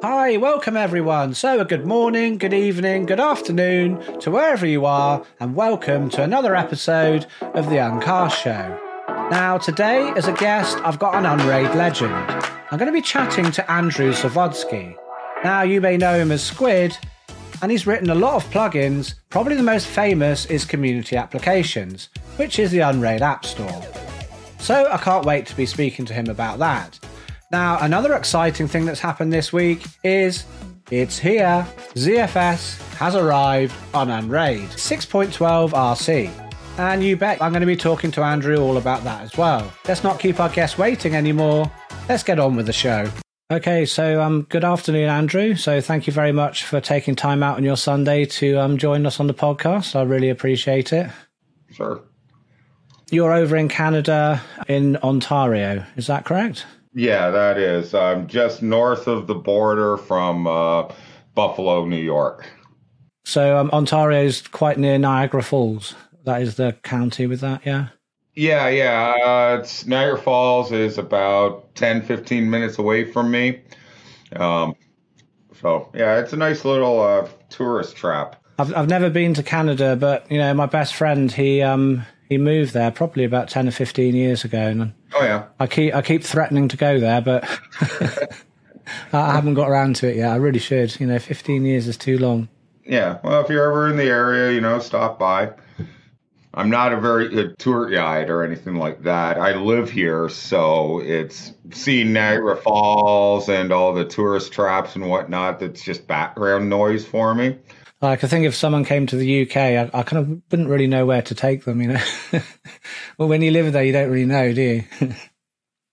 Hi, welcome everyone. So, a good morning, good evening, good afternoon to wherever you are, and welcome to another episode of The Uncast Show. Now, today, as a guest, I've got an Unraid legend. I'm going to be chatting to Andrew Zawadzki. Now, you may know him as Squid, and he's written a lot of plugins. Probably the most famous is Community Applications, which is the Unraid App Store. So, I can't wait to be speaking to him about that. Now, another exciting thing that's happened this week is it's here. ZFS has arrived on Unraid 6.12 RC. And you bet I'm going to be talking to Andrew all about that as well. Let's not keep our guests waiting anymore. Let's get on with the show. Okay, so um, good afternoon, Andrew. So thank you very much for taking time out on your Sunday to um, join us on the podcast. I really appreciate it. Sure. You're over in Canada, in Ontario. Is that correct? Yeah, that is. I'm just north of the border from uh, Buffalo, New York. So um, Ontario is quite near Niagara Falls. That is the county with that, yeah? Yeah, yeah. Uh, it's Niagara Falls is about 10, 15 minutes away from me. Um, so, yeah, it's a nice little uh, tourist trap. I've, I've never been to Canada, but, you know, my best friend, he um, he moved there probably about 10 or 15 years ago. And oh, yeah. I keep, I keep threatening to go there, but I haven't got around to it yet. I really should. You know, 15 years is too long. Yeah. Well, if you're ever in the area, you know, stop by. I'm not a very good tour guide or anything like that. I live here, so it's seeing Niagara Falls and all the tourist traps and whatnot. That's just background noise for me. Like, I think if someone came to the UK, I, I kind of wouldn't really know where to take them, you know. well, when you live there, you don't really know, do you?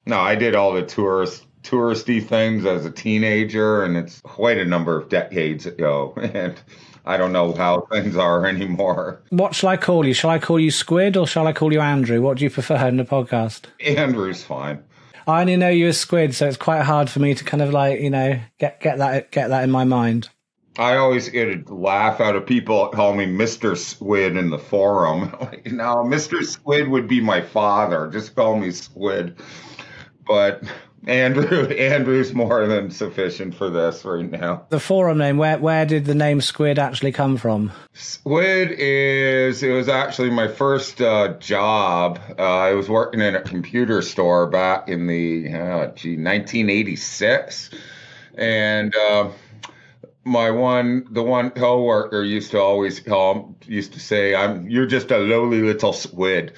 no, I did all the tourist touristy things as a teenager, and it's quite a number of decades ago, and I don't know how things are anymore. What shall I call you? Shall I call you Squid or shall I call you Andrew? What do you prefer in the podcast? Andrew's fine. I only know you as Squid, so it's quite hard for me to kind of like you know get get that get that in my mind. I always get a laugh out of people calling me Mr. Squid in the forum. Like, no, Mr. Squid would be my father. Just call me Squid. But Andrew Andrew's more than sufficient for this right now. The forum name, where where did the name Squid actually come from? Squid is it was actually my first uh, job. Uh, I was working in a computer store back in the uh, gee 1986, and. Uh, my one the one coworker used to always call used to say i'm you're just a lowly little squid.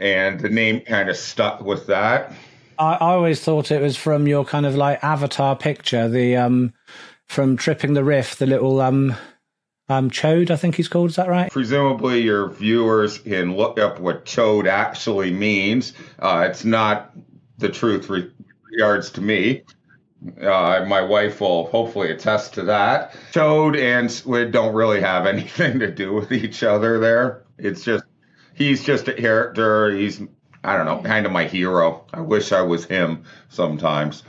And the name kind of stuck with that. I, I, always thought it was from your kind of like avatar picture the um from Tripping the Rift the little um um chode i think he's called is that right? Presumably your viewers can look up what chode actually means. Uh, it's not the truth re- regards to me uh, my wife will hopefully attest to that. Chode and Squid don't really have anything to do with each other there. It's just, he's just a character. He's, I don't know, kind of my hero. I wish I was him sometimes.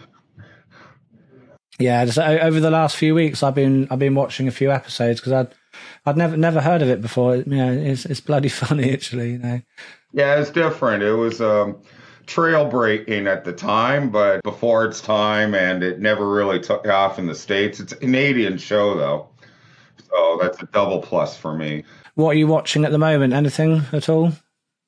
Yeah, just over the last few weeks, I've been I've been watching a few episodes because I'd I'd never never heard of it before. You know, it's it's bloody funny actually. You know. Yeah, it's different. It was um, trail breaking at the time, but before its time, and it never really took off in the States. It's a Canadian show, though. So that's a double plus for me. What are you watching at the moment? Anything at all?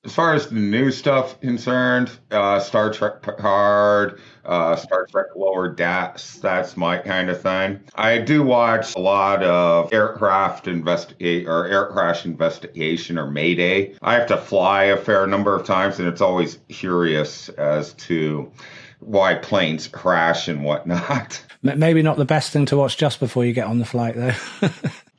As far as the new stuff concerned, uh, Star Trek Picard, uh, Star Trek Lower Decks, that's my kind of thing. I do watch a lot of aircraft investigate or air crash investigation or Mayday. I have to fly a fair number of times, and it's always curious as to why planes crash and whatnot. Maybe not the best thing to watch just before you get on the flight, though.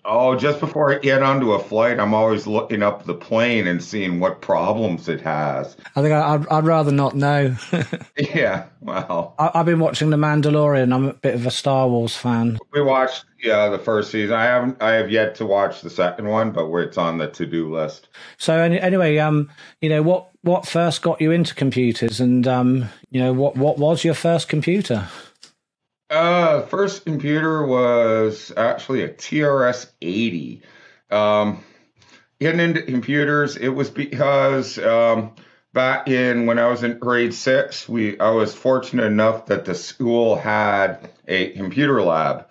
Oh, just before I get onto a flight, I'm always looking up the plane and seeing what problems it has. I think I'd, I'd rather not know. yeah, well, I, have been watching The Mandalorian. I'm a bit of a Star Wars fan. We watched yeah the first season. I haven't I have yet to watch the second one, but it's on the to do list. So anyway, um, you know what what first got you into computers, and um, you know what what was your first computer? Uh, first computer was actually a TRS 80. Um, getting into computers, it was because um, back in when I was in grade six, we I was fortunate enough that the school had a computer lab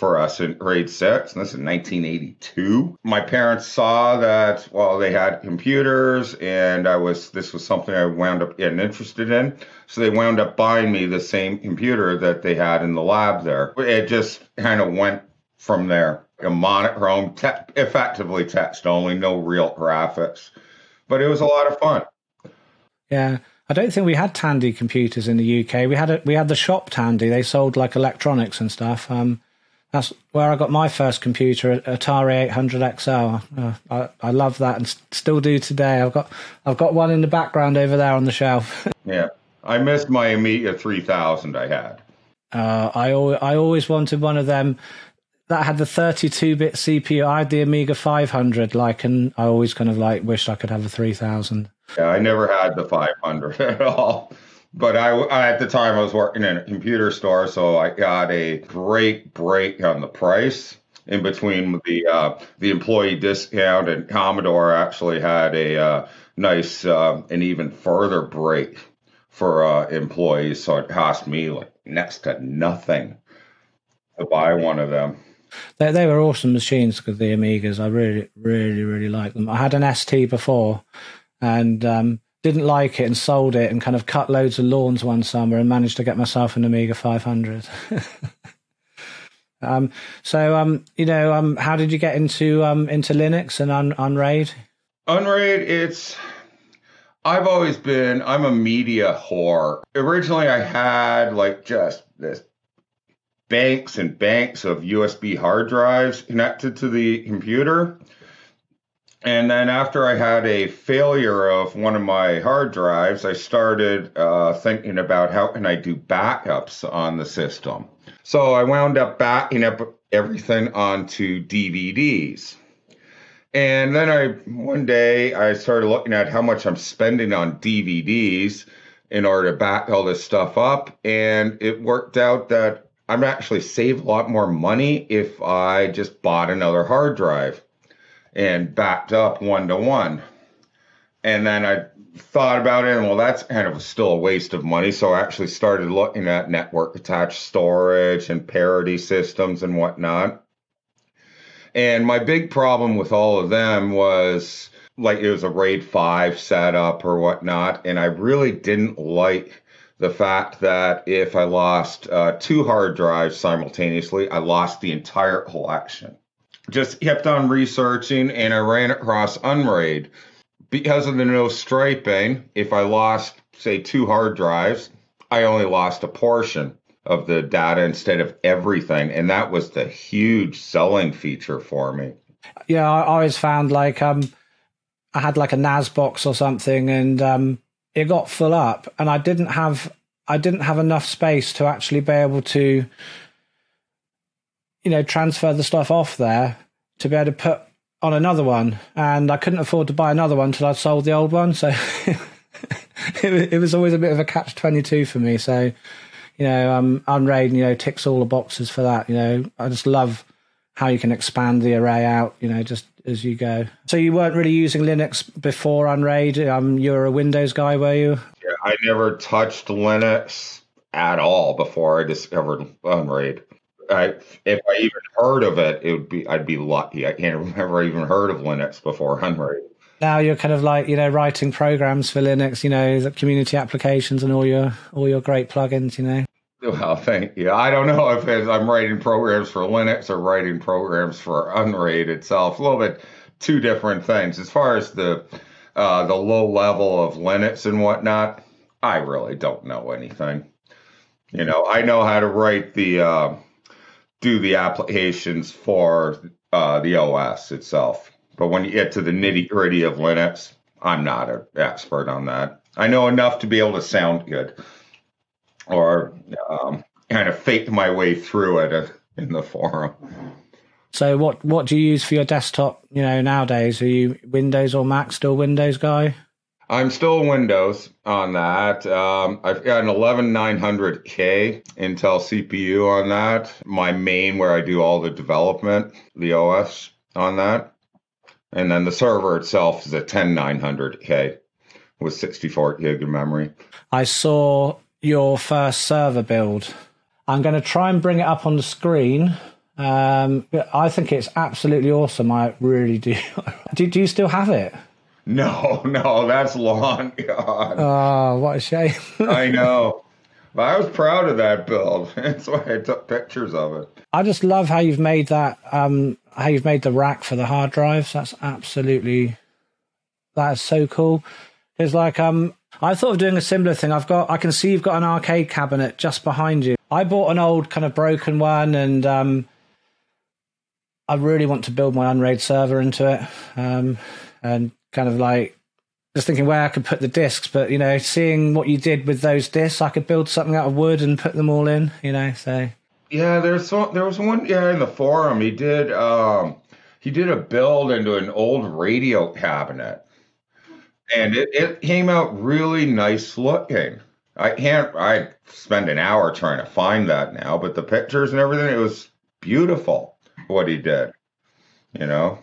for us in grade six, and this is 1982. My parents saw that well, they had computers, and I was this was something I wound up getting interested in, so they wound up buying me the same computer that they had in the lab there. It just kind of went from there. A monochrome, te- effectively text only, no real graphics, but it was a lot of fun. Yeah. I don't think we had Tandy computers in the UK. We had a, we had the shop Tandy. They sold like electronics and stuff. Um, that's where I got my first computer, Atari 800 XL. Uh, I, I love that and still do today. I've got I've got one in the background over there on the shelf. yeah, I missed my Amiga 3000. I had. Uh, I always, I always wanted one of them that had the 32-bit CPU. I had the Amiga 500, like, and I always kind of like wished I could have a 3000. Yeah, I never had the 500 at all. But I, I, at the time I was working in a computer store, so I got a great break on the price in between the uh, the employee discount and Commodore actually had a uh, nice uh, and even further break for uh, employees, so it cost me like next to nothing to buy one of them. They they were awesome machines because the Amigas. I really really really like them. I had an ST before, and um, didn't like it and sold it and kind of cut loads of lawns one summer and managed to get myself an Amiga 500. um, so, um, you know, um, how did you get into um, into Linux and Un- Unraid? Unraid, it's I've always been I'm a media whore. Originally, I had like just this banks and banks of USB hard drives connected to the computer and then after I had a failure of one of my hard drives, I started uh, thinking about how can I do backups on the system. So I wound up backing up everything onto DVDs. And then I one day I started looking at how much I'm spending on DVDs in order to back all this stuff up, and it worked out that I'm actually save a lot more money if I just bought another hard drive and backed up one to one. And then I thought about it, and well, that's kind of still a waste of money. So I actually started looking at network attached storage and parity systems and whatnot. And my big problem with all of them was like it was a RAID 5 setup or whatnot. And I really didn't like the fact that if I lost uh, two hard drives simultaneously, I lost the entire collection just kept on researching and I ran across Unraid. Because of the no striping, if I lost, say, two hard drives, I only lost a portion of the data instead of everything. And that was the huge selling feature for me. Yeah, I always found like um I had like a NAS box or something and um it got full up and I didn't have I didn't have enough space to actually be able to you know, transfer the stuff off there to be able to put on another one. And I couldn't afford to buy another one until I'd sold the old one. So it, it, was always a bit of a catch 22 for me. So, you know, um, Unraid, you know, ticks all the boxes for that. You know, I just love how you can expand the array out, you know, just as you go. So you weren't really using Linux before Unraid. Um, you were a Windows guy, were you? Yeah, I never touched Linux at all before I discovered Unraid. I, if I even heard of it, it would be I'd be lucky. I can't remember I even heard of Linux before Unraid. Now you're kind of like you know writing programs for Linux, you know, the community applications and all your all your great plugins, you know. Well, thank you. I don't know if I'm writing programs for Linux or writing programs for Unraid itself. A little bit two different things. As far as the uh, the low level of Linux and whatnot, I really don't know anything. You know, I know how to write the uh, do the applications for uh, the OS itself. But when you get to the nitty gritty of Linux, I'm not an expert on that. I know enough to be able to sound good or um, kind of fake my way through it in the forum. So what what do you use for your desktop? You know, nowadays are you Windows or Mac? Still Windows guy? I'm still Windows on that. Um, I've got an 11900K Intel CPU on that. My main where I do all the development, the OS on that. And then the server itself is a 10900K. with 64 gig of memory. I saw your first server build. I'm going to try and bring it up on the screen. Um, I think it's absolutely awesome. I really do. do. Do you still have it? No, no, that's long gone. Oh, what a shame. I know. But I was proud of that build. That's why I took pictures of it. I just love how you've made that. Um, how you've made the rack for the hard drives. That's absolutely. That is so cool. It's like um, I thought of doing a similar thing. I've got. I can see you've got an arcade cabinet just behind you. I bought an old kind of broken one, and um, I really want to build my Unraid server into it, um, and kind of like just thinking where I could put the discs, but you know, seeing what you did with those discs, I could build something out of wood and put them all in. You know, so yeah, there's so, there was one yeah in the forum. He did um, he did a build into an old radio cabinet, and it, it came out really nice looking. I can't. I spend an hour trying to find that now, but the pictures and everything, it was beautiful what he did. You know.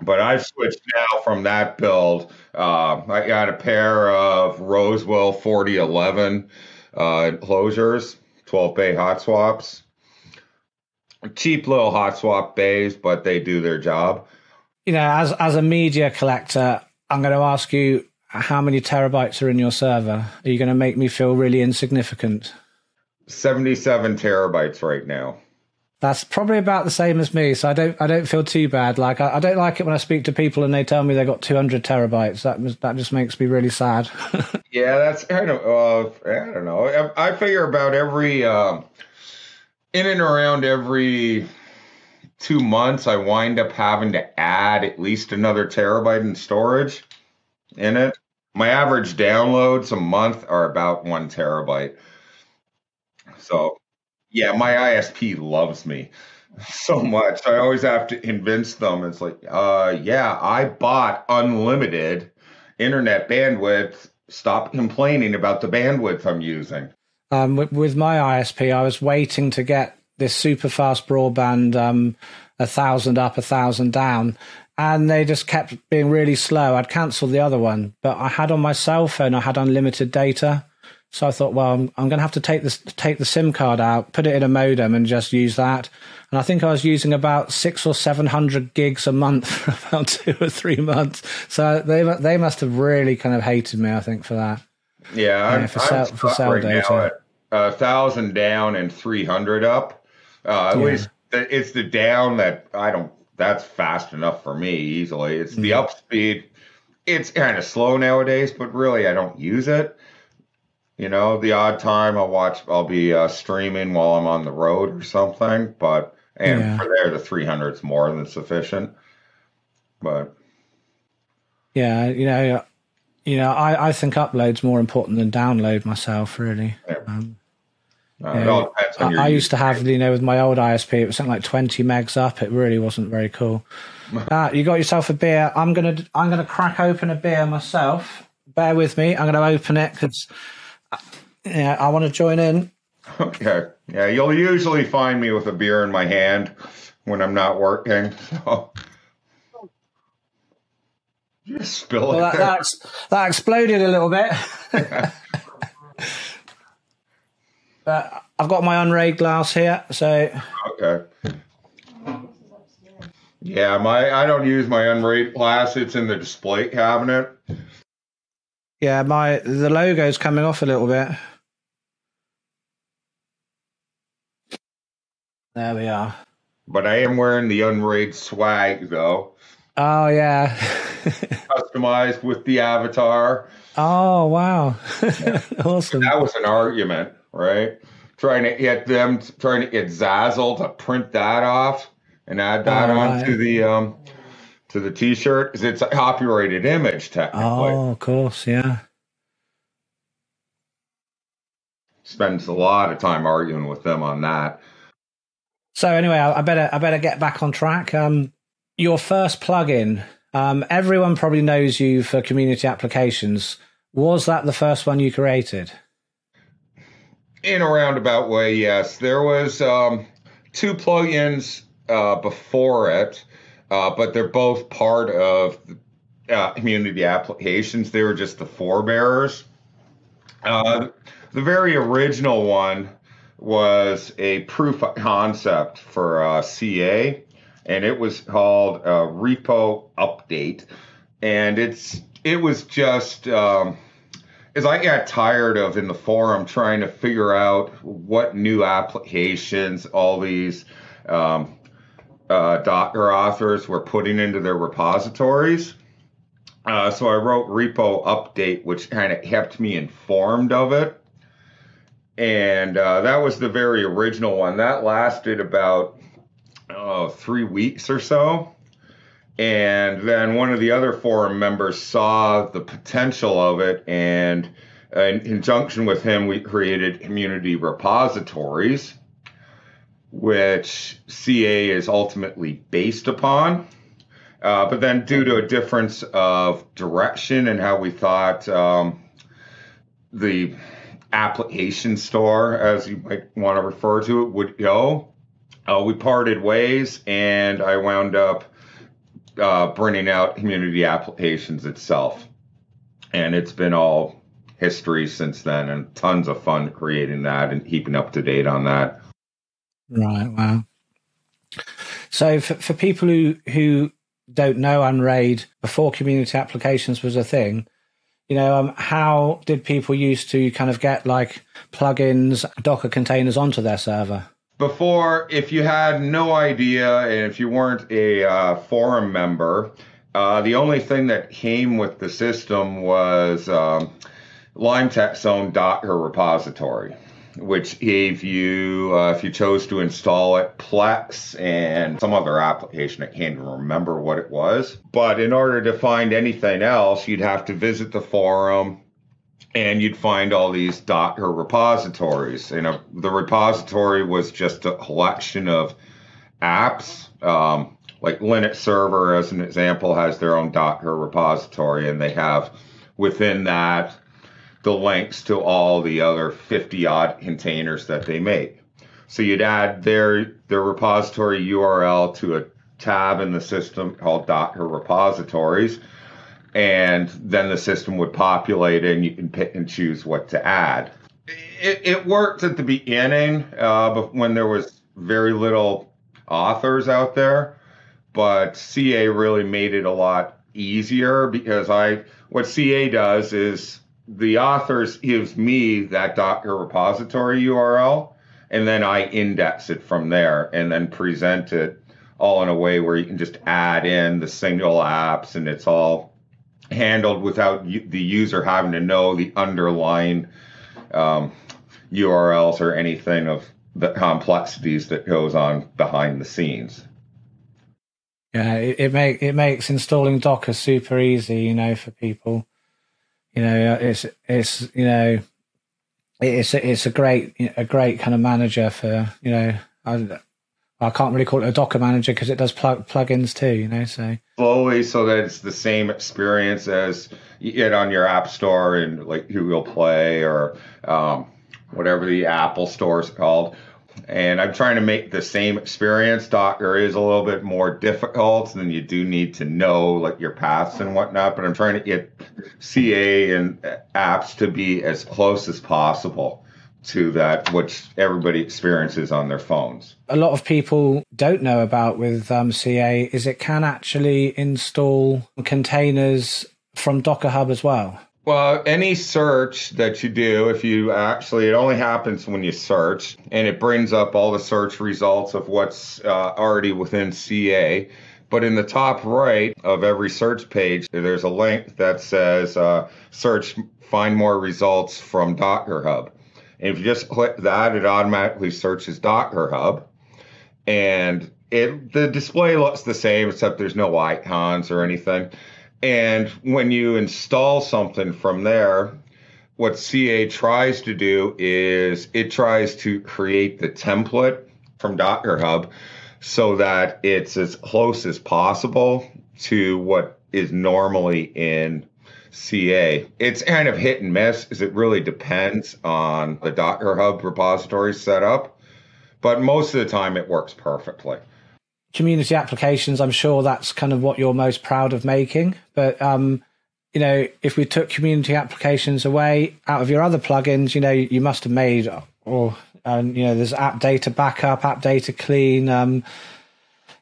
But I've switched now from that build. Uh, I got a pair of Rosewill 4011 uh, enclosures, 12 bay hot swaps. Cheap little hot swap bays, but they do their job. You know, as as a media collector, I'm going to ask you how many terabytes are in your server. Are you going to make me feel really insignificant? 77 terabytes right now. That's probably about the same as me, so I don't I don't feel too bad. Like I, I don't like it when I speak to people and they tell me they got 200 terabytes. That that just makes me really sad. yeah, that's I don't uh, I don't know. I, I figure about every uh, in and around every two months, I wind up having to add at least another terabyte in storage in it. My average downloads a month are about one terabyte. So yeah, my ISP loves me so much. I always have to convince them. It's like, uh, yeah, I bought unlimited internet bandwidth. Stop complaining about the bandwidth I'm using. Um, with, with, my ISP, I was waiting to get this super fast broadband, um, a thousand up, a thousand down, and they just kept being really slow. I'd cancelled the other one, but I had on my cell phone, I had unlimited data. So I thought, well, I'm, I'm going to have to take this, take the SIM card out, put it in a modem, and just use that. And I think I was using about six or seven hundred gigs a month for about two or three months. So they they must have really kind of hated me, I think, for that. Yeah, I'm, for, I'm cell, for cell right data. a thousand down and three hundred up. Uh, at yeah. least it's the down that I don't. That's fast enough for me easily. It's the mm. up speed. It's kind of slow nowadays, but really I don't use it. You know, the odd time I'll watch, I'll be uh, streaming while I'm on the road or something. But and yeah. for there, the 300 is more than sufficient. But yeah, you know, you know, I, I think upload's more important than download myself. Really. Yeah. Um, uh, I, I used to have, you know, with my old ISP, it was something like 20 megs up. It really wasn't very cool. uh, you got yourself a beer. I'm gonna, I'm gonna crack open a beer myself. Bear with me. I'm gonna open it because yeah, I want to join in. Okay. Yeah, you'll usually find me with a beer in my hand when I'm not working. So just spill well, it. That, that exploded a little bit. but I've got my unraid glass here, so okay. Yeah, my I don't use my unraid glass. It's in the display cabinet. Yeah, my the logo's coming off a little bit. There we are. But I am wearing the Unraid swag though. Oh yeah. Customized with the avatar. Oh wow. awesome. That was an argument, right? Trying to get them trying to get Zazzle to print that off and add that oh, onto right. the um to the t-shirt because it's a copyrighted image technically. Oh, of course, yeah. Spends a lot of time arguing with them on that. So anyway, I, I better I better get back on track. Um, your first plugin. Um, everyone probably knows you for community applications. Was that the first one you created? In a roundabout way, yes. There was um, two plugins uh, before it, uh, but they're both part of uh, community applications. They were just the forebearers. Uh, the very original one was a proof of concept for uh, CA, and it was called uh, Repo Update, and it's it was just um, as I got tired of in the forum trying to figure out what new applications all these um, uh, Docker authors were putting into their repositories. Uh, so I wrote repo update, which kind of kept me informed of it. And uh, that was the very original one. That lasted about oh, three weeks or so. And then one of the other forum members saw the potential of it, and uh, in conjunction with him, we created community repositories, which CA is ultimately based upon. Uh, but then, due to a difference of direction and how we thought um, the application store, as you might want to refer to it, would go, uh, we parted ways, and I wound up uh, bringing out community applications itself. And it's been all history since then and tons of fun creating that and keeping up to date on that. Right. Wow. So for, for people who, who don't know Unraid before community applications was a thing, you know, um, how did people used to kind of get like plugins, Docker containers onto their server? before, if you had no idea and if you weren't a uh, forum member, uh, the only thing that came with the system was um, LimeTech's own Docker repository, which gave you, uh, if you chose to install it, Plex and some other application. I can't even remember what it was. But in order to find anything else, you'd have to visit the forum, and you'd find all these Docker repositories. You know, the repository was just a collection of apps. Um, like Linux Server, as an example, has their own Docker repository, and they have within that the links to all the other 50 odd containers that they make. So you'd add their their repository URL to a tab in the system called Docker repositories and then the system would populate and you can pick and choose what to add. It, it worked at the beginning, uh, when there was very little authors out there, but CA really made it a lot easier because I what CA does is the authors gives me that Docker repository URL, and then I index it from there and then present it all in a way where you can just add in the single apps and it's all handled without the user having to know the underlying um, URLs or anything of the complexities that goes on behind the scenes. Yeah, it, it make it makes installing Docker super easy, you know, for people. You know, it's it's you know, it's it's a great a great kind of manager for you know. I, I can't really call it a Docker manager because it does plug plugins too, you know. So slowly, so that it's the same experience as you get on your App Store and like Google Play or um, whatever the Apple Store is called. And I'm trying to make the same experience. Docker is a little bit more difficult, and you do need to know like your paths and whatnot. But I'm trying to get CA and apps to be as close as possible to that which everybody experiences on their phones. A lot of people don't know about with um, CA is it can actually install containers from Docker Hub as well. Well, any search that you do, if you actually, it only happens when you search, and it brings up all the search results of what's uh, already within CA. But in the top right of every search page, there's a link that says uh, search, find more results from Docker Hub. And if you just click that, it automatically searches Docker Hub. And it the display looks the same, except there's no icons or anything. And when you install something from there, what CA tries to do is it tries to create the template from Docker Hub so that it's as close as possible to what is normally in CA. It's kind of hit and miss because it really depends on the Docker Hub repository setup, but most of the time it works perfectly. Community applications, I'm sure that's kind of what you're most proud of making. But um, you know, if we took community applications away out of your other plugins, you know, you must have made or and you know, there's app data backup, app data clean, um,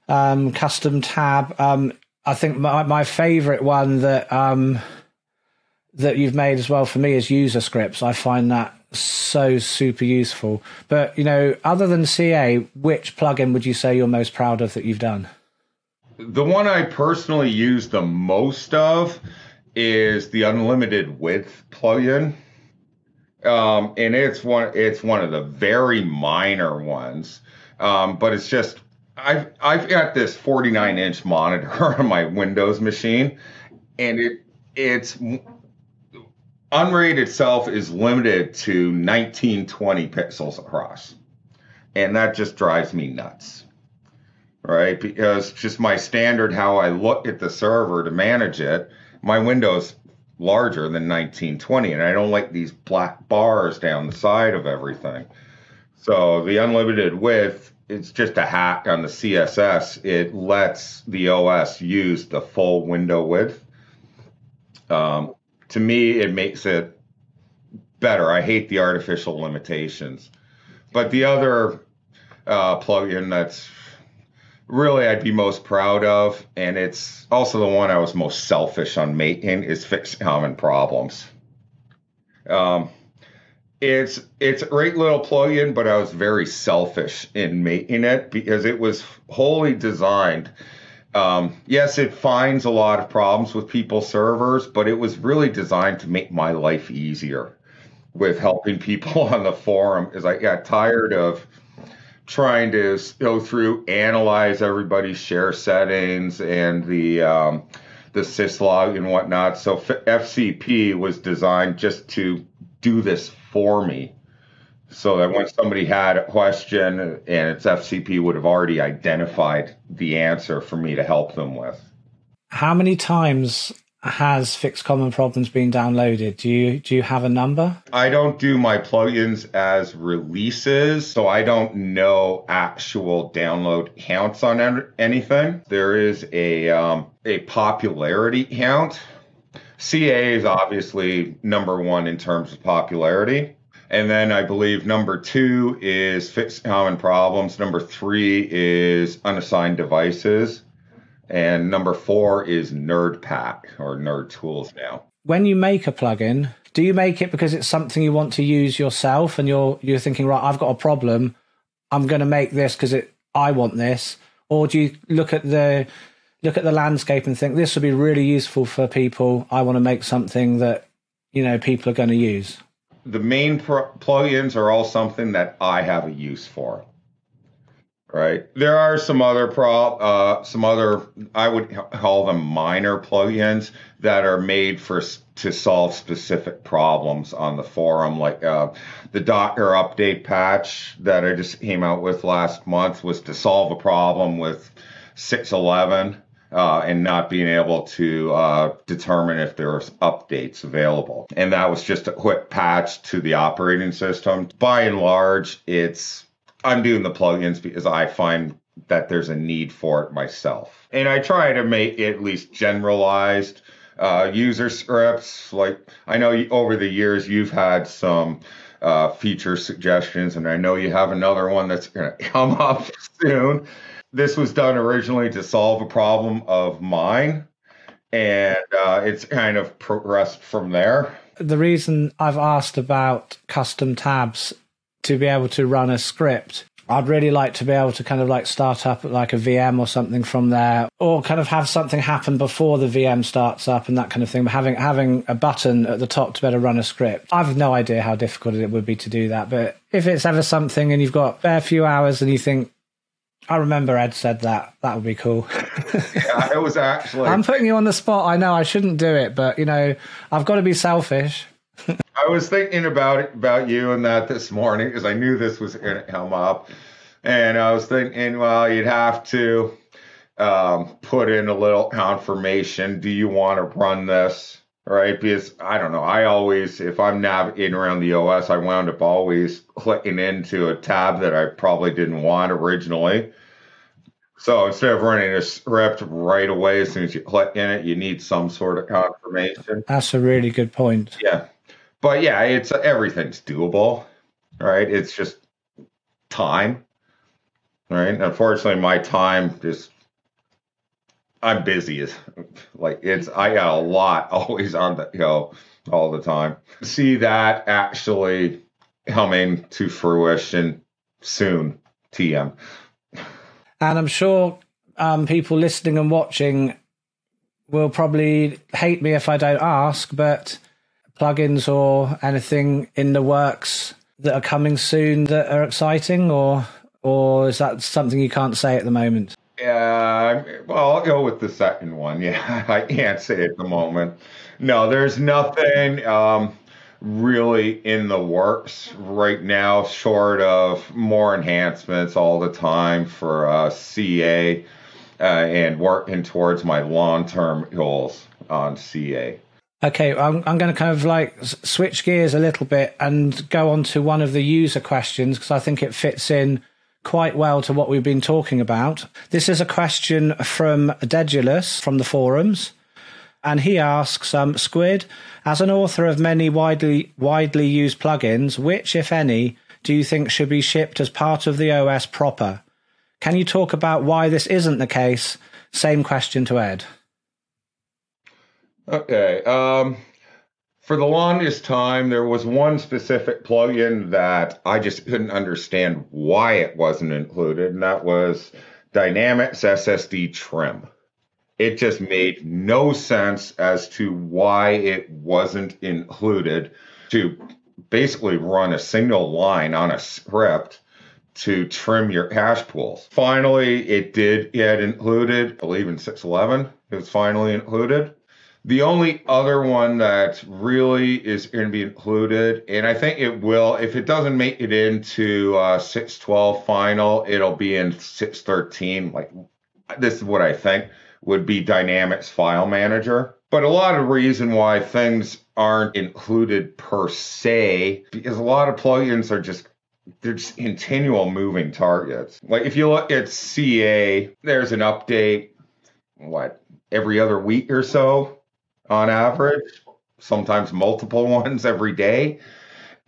um, custom tab. Um, I think my, my favorite one that um, that you've made as well for me is user scripts. I find that so super useful. But you know, other than CA, which plugin would you say you're most proud of that you've done? The one I personally use the most of is the unlimited width plugin. Um, and it's one it's one of the very minor ones. Um, but it's just I've I've got this 49 inch monitor on my Windows machine, and it it's Unraid itself is limited to 1920 pixels across, and that just drives me nuts. Right, because just my standard how I look at the server to manage it, my window's larger than 1920, and I don't like these black bars down the side of everything. So the unlimited width, it's just a hack on the CSS. It lets the OS use the full window width. Um, to me, it makes it better. I hate the artificial limitations. But the other uh, plugin that's really I'd be most proud of, and it's also the one I was most selfish on making, is fix common problems. Um, it's it's a great little plugin, but I was very selfish in making it because it was wholly designed. Um, yes, it finds a lot of problems with people's servers, but it was really designed to make my life easier with helping people on the forum. Because I got tired of trying to go through, analyze everybody's share settings and the um, the syslog and whatnot. So FCP was designed just to do this for me, so that when somebody had a question and its FCP would have already identified the answer for me to help them with. How many times has fixed common problems been downloaded? Do you do you have a number? I don't do my plugins as releases, so I don't know actual download counts on anything. There is a um, a popularity count. CA is obviously number one in terms of popularity. And then I believe number two is fixed common problems. Number three is unassigned devices. And number four is Nerd Pack or Nerd Tools now. When you make a plugin, do you make it because it's something you want to use yourself and you're you're thinking, right, I've got a problem, I'm going to make this because it I want this, or do you look at the look at the landscape and think this would be really useful for people? I want to make something that you know people are going to use. The main plugins are all something that I have a use for right? There are some other pro, uh, some other I would call them minor plugins that are made for to solve specific problems on the forum, like uh, the Docker update patch that I just came out with last month was to solve a problem with 611. Uh, and not being able to uh, determine if there's updates available. And that was just a quick patch to the operating system. By and large, it's I'm doing the plugins because I find that there's a need for it myself. And I try to make at least generalized uh, user scripts. Like I know over the years you've had some uh, feature suggestions, and I know you have another one that's going to come up soon. This was done originally to solve a problem of mine, and uh, it's kind of progressed from there. The reason I've asked about custom tabs to be able to run a script. I'd really like to be able to kind of like start up like a VM or something from there, or kind of have something happen before the VM starts up and that kind of thing. But having having a button at the top to better run a script, I've no idea how difficult it would be to do that. But if it's ever something and you've got a few hours and you think, I remember Ed said that that would be cool. yeah, it was actually. I'm putting you on the spot. I know I shouldn't do it, but you know I've got to be selfish. I was thinking about it, about you and that this morning because I knew this was going to come up, and I was thinking, well, you'd have to um, put in a little confirmation. Do you want to run this? Right? Because I don't know. I always, if I'm navigating around the OS, I wound up always clicking into a tab that I probably didn't want originally. So instead of running a script right away as soon as you click in it, you need some sort of confirmation. That's a really good point. Yeah, but yeah, it's everything's doable, right? It's just time, right? Unfortunately, my time is I'm busy like it's I got a lot always on the go all the time. See that actually coming to fruition soon, TM. And I'm sure um, people listening and watching will probably hate me if I don't ask, but plugins or anything in the works that are coming soon that are exciting, or or is that something you can't say at the moment? Yeah, well, I'll go with the second one. Yeah, I can't say at the moment. No, there's nothing um, really in the works right now, short of more enhancements all the time for uh, CA uh, and working towards my long term goals on CA. Okay, I'm, I'm going to kind of like switch gears a little bit and go on to one of the user questions because I think it fits in quite well to what we've been talking about. This is a question from Daedalus from the forums and he asks, um, Squid, as an author of many widely widely used plugins, which, if any, do you think should be shipped as part of the OS proper? Can you talk about why this isn't the case? Same question to Ed. Okay. Um, for the longest time, there was one specific plugin that I just couldn't understand why it wasn't included, and that was Dynamix SSD Trim it just made no sense as to why it wasn't included to basically run a single line on a script to trim your cache pools. Finally, it did get included, I believe in 611, it was finally included. The only other one that really is going to be included, and I think it will, if it doesn't make it into uh, 612 final, it'll be in 613. Like, this is what I think would be Dynamix File Manager. But a lot of reason why things aren't included per se, because a lot of plugins are just they're just continual moving targets. Like if you look at CA, there's an update, what, every other week or so on average, sometimes multiple ones every day.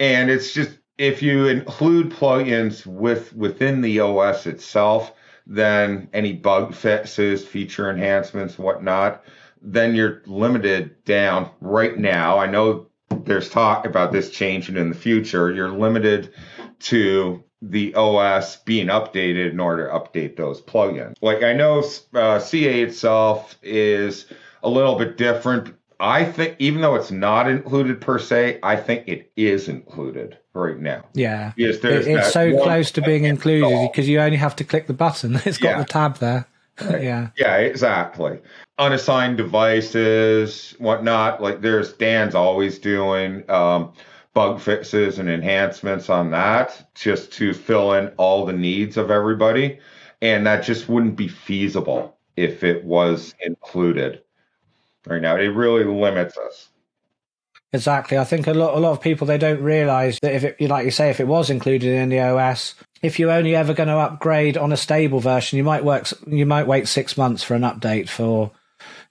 And it's just if you include plugins with within the OS itself, then any bug fixes, feature enhancements, whatnot, then you're limited down right now. I know there's talk about this changing in the future. You're limited to the OS being updated in order to update those plugins. Like I know uh, CA itself is a little bit different I think even though it's not included per se, I think it is included right now. Yeah, yes, it, it's so close to being included because you only have to click the button. It's got yeah. the tab there. Right. Yeah, yeah, exactly. Unassigned devices, whatnot. Like there's Dan's always doing um, bug fixes and enhancements on that just to fill in all the needs of everybody, and that just wouldn't be feasible if it was included right now. It really limits us. Exactly. I think a lot, a lot of people they don't realize that if it, like you say, if it was included in the OS, if you're only ever going to upgrade on a stable version, you might work, you might wait six months for an update for,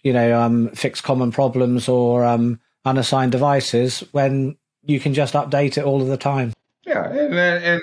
you know, um, fix common problems or um, unassigned devices when you can just update it all of the time. Yeah, and and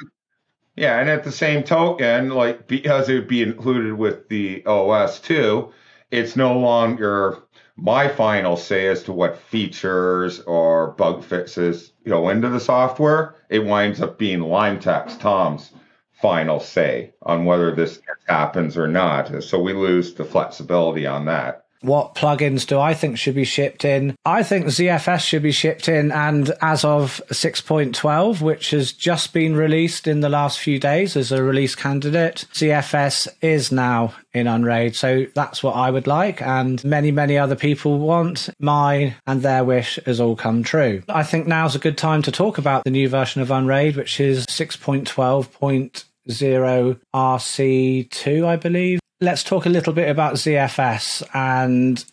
yeah, and at the same token, like because it would be included with the OS too, it's no longer my final say as to what features or bug fixes go into the software, it winds up being LimeTech's Tom's final say on whether this happens or not. So we lose the flexibility on that what plugins do I think should be shipped in? I think ZFS should be shipped in, and as of 6.12, which has just been released in the last few days as a release candidate, ZFS is now in Unraid. So that's what I would like, and many, many other people want. Mine and their wish has all come true. I think now's a good time to talk about the new version of Unraid, which is 6.12.0 RC2, I believe let's talk a little bit about ZFS and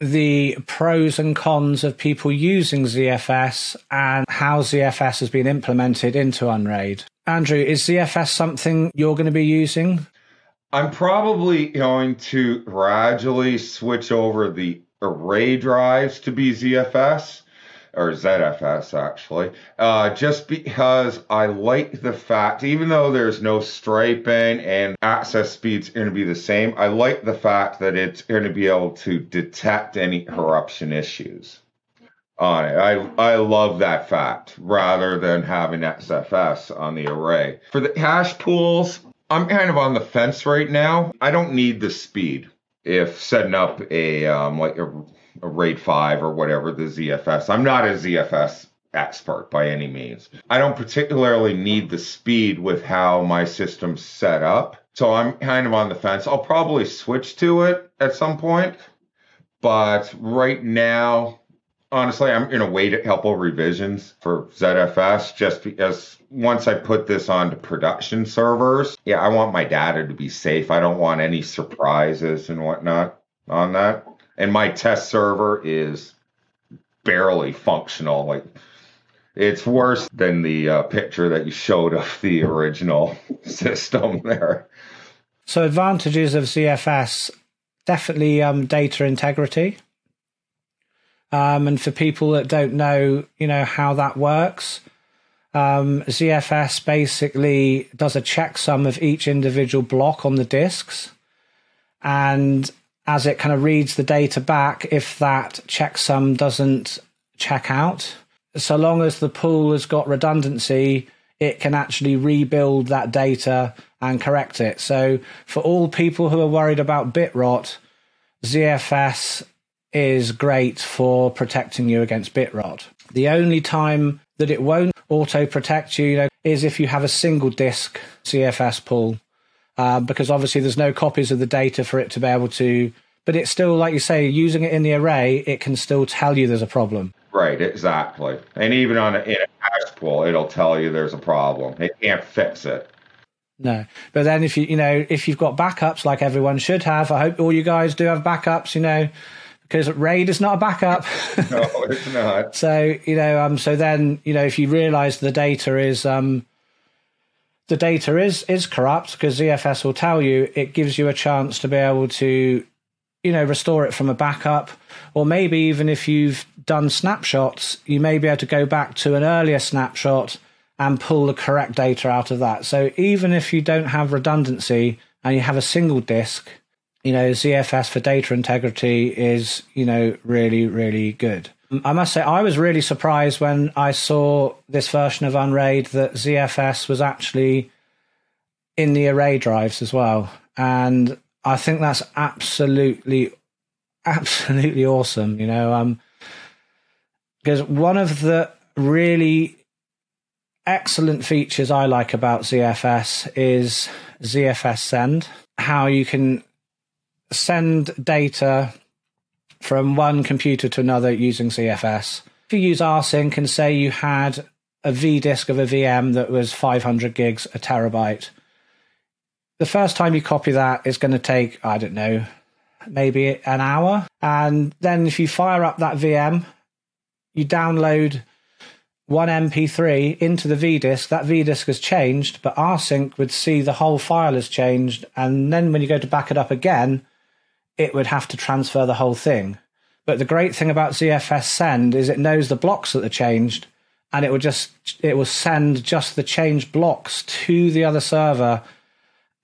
the pros and cons of people using ZFS and how ZFS has been implemented into Unraid. Andrew, is ZFS something you're going to be using? I'm probably going to gradually switch over the array drives to be ZFS or ZFS actually, uh, just because I like the fact, even though there's no striping and access speed's going to be the same, I like the fact that it's going to be able to detect any corruption issues on it. I I love that fact rather than having XFS on the array. For the cache pools, I'm kind of on the fence right now. I don't need the speed if setting up a um, like a a RAID 5 or whatever the ZFS. I'm not a ZFS expert by any means. I don't particularly need the speed with how my system's set up. So I'm kind of on the fence. I'll probably switch to it at some point. But right now, honestly, I'm going to wait a couple revisions for ZFS just because once I put this onto production servers, yeah, I want my data to be safe. I don't want any surprises and whatnot on that and my test server is barely functional. Like it's worse than the uh, picture that you showed of the original system there. So advantages of ZFS definitely um, data integrity. Um, and for people that don't know, you know how that works, um, ZFS basically does a checksum of each individual block on the disks, and as it kind of reads the data back if that checksum doesn't check out. So long as the pool has got redundancy, it can actually rebuild that data and correct it. So for all people who are worried about bit rot, ZFS is great for protecting you against bit rot. The only time that it won't auto protect you, you know, is if you have a single disk ZFS pool um, because obviously there's no copies of the data for it to be able to. But it's still, like you say, using it in the array, it can still tell you there's a problem. Right, exactly. And even on a, in a cache pool, it'll tell you there's a problem. It can't fix it. No, but then if you you know if you've got backups like everyone should have, I hope all you guys do have backups. You know, because RAID is not a backup. no, it's not. so you know, um, so then you know if you realise the data is um the data is is corrupt because ZFS will tell you it gives you a chance to be able to you know restore it from a backup. Or maybe even if you've done snapshots you may be able to go back to an earlier snapshot and pull the correct data out of that. So even if you don't have redundancy and you have a single disk you know ZFS for data integrity is you know really really good I must say, I was really surprised when I saw this version of Unraid that ZFS was actually in the array drives as well. And I think that's absolutely, absolutely awesome, you know. Um, because one of the really excellent features I like about ZFS is ZFS send, how you can send data from one computer to another using ZFS. If you use rsync and say you had a V disk of a VM that was 500 gigs, a terabyte, the first time you copy that is going to take, I don't know, maybe an hour. And then if you fire up that VM, you download one MP3 into the V disk, that V disk has changed, but rsync would see the whole file has changed. And then when you go to back it up again, it would have to transfer the whole thing. But the great thing about ZFS send is it knows the blocks that are changed and it will just it will send just the changed blocks to the other server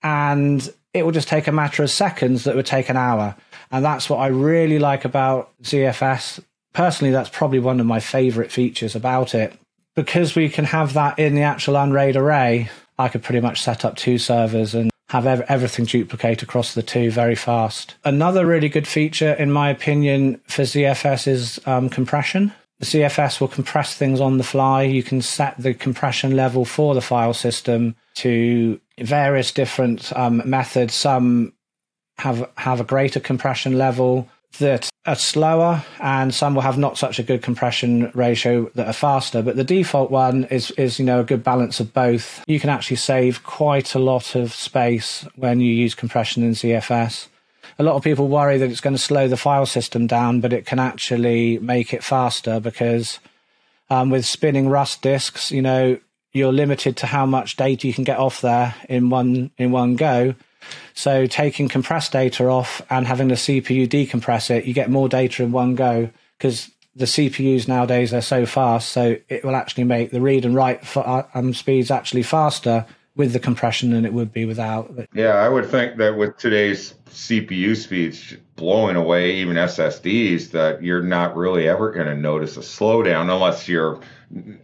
and it will just take a matter of seconds that would take an hour. And that's what I really like about ZFS. Personally, that's probably one of my favorite features about it. Because we can have that in the actual Unraid array, I could pretty much set up two servers and have ev- everything duplicate across the two very fast. Another really good feature, in my opinion, for ZFS is um, compression. The ZFS will compress things on the fly. You can set the compression level for the file system to various different um, methods. Some have have a greater compression level that are slower, and some will have not such a good compression ratio that are faster. But the default one is is you know a good balance of both. You can actually save quite a lot of space when you use compression in ZFS. A lot of people worry that it's going to slow the file system down, but it can actually make it faster because um, with spinning Rust disks, you know, you're limited to how much data you can get off there in one in one go. So taking compressed data off and having the CPU decompress it, you get more data in one go because the CPUs nowadays are so fast. So it will actually make the read and write um, speeds actually faster with the compression than it would be without. Yeah, I would think that with today's CPU speeds blowing away even SSDs, that you're not really ever going to notice a slowdown unless your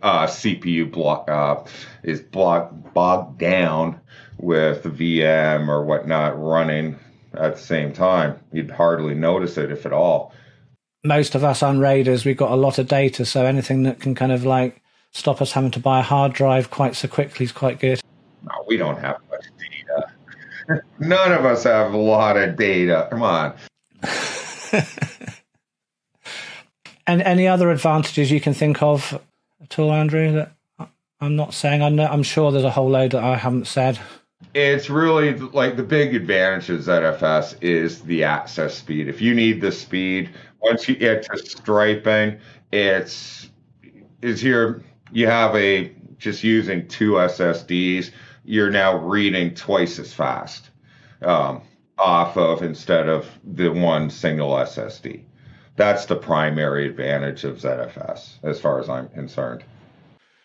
uh, CPU block uh, is block, bogged down with VM or whatnot running at the same time. You'd hardly notice it if at all. Most of us Unraiders, we've got a lot of data, so anything that can kind of like stop us having to buy a hard drive quite so quickly is quite good. No, we don't have much data. None of us have a lot of data. Come on. and any other advantages you can think of at all, Andrew? That I'm not saying. I know. I'm sure there's a whole load that I haven't said. It's really like the big advantage of ZFS is the access speed. If you need the speed, once you get to striping, it's is here you have a just using two SSDs you're now reading twice as fast um, off of instead of the one single SSD. That's the primary advantage of ZFS, as far as I'm concerned.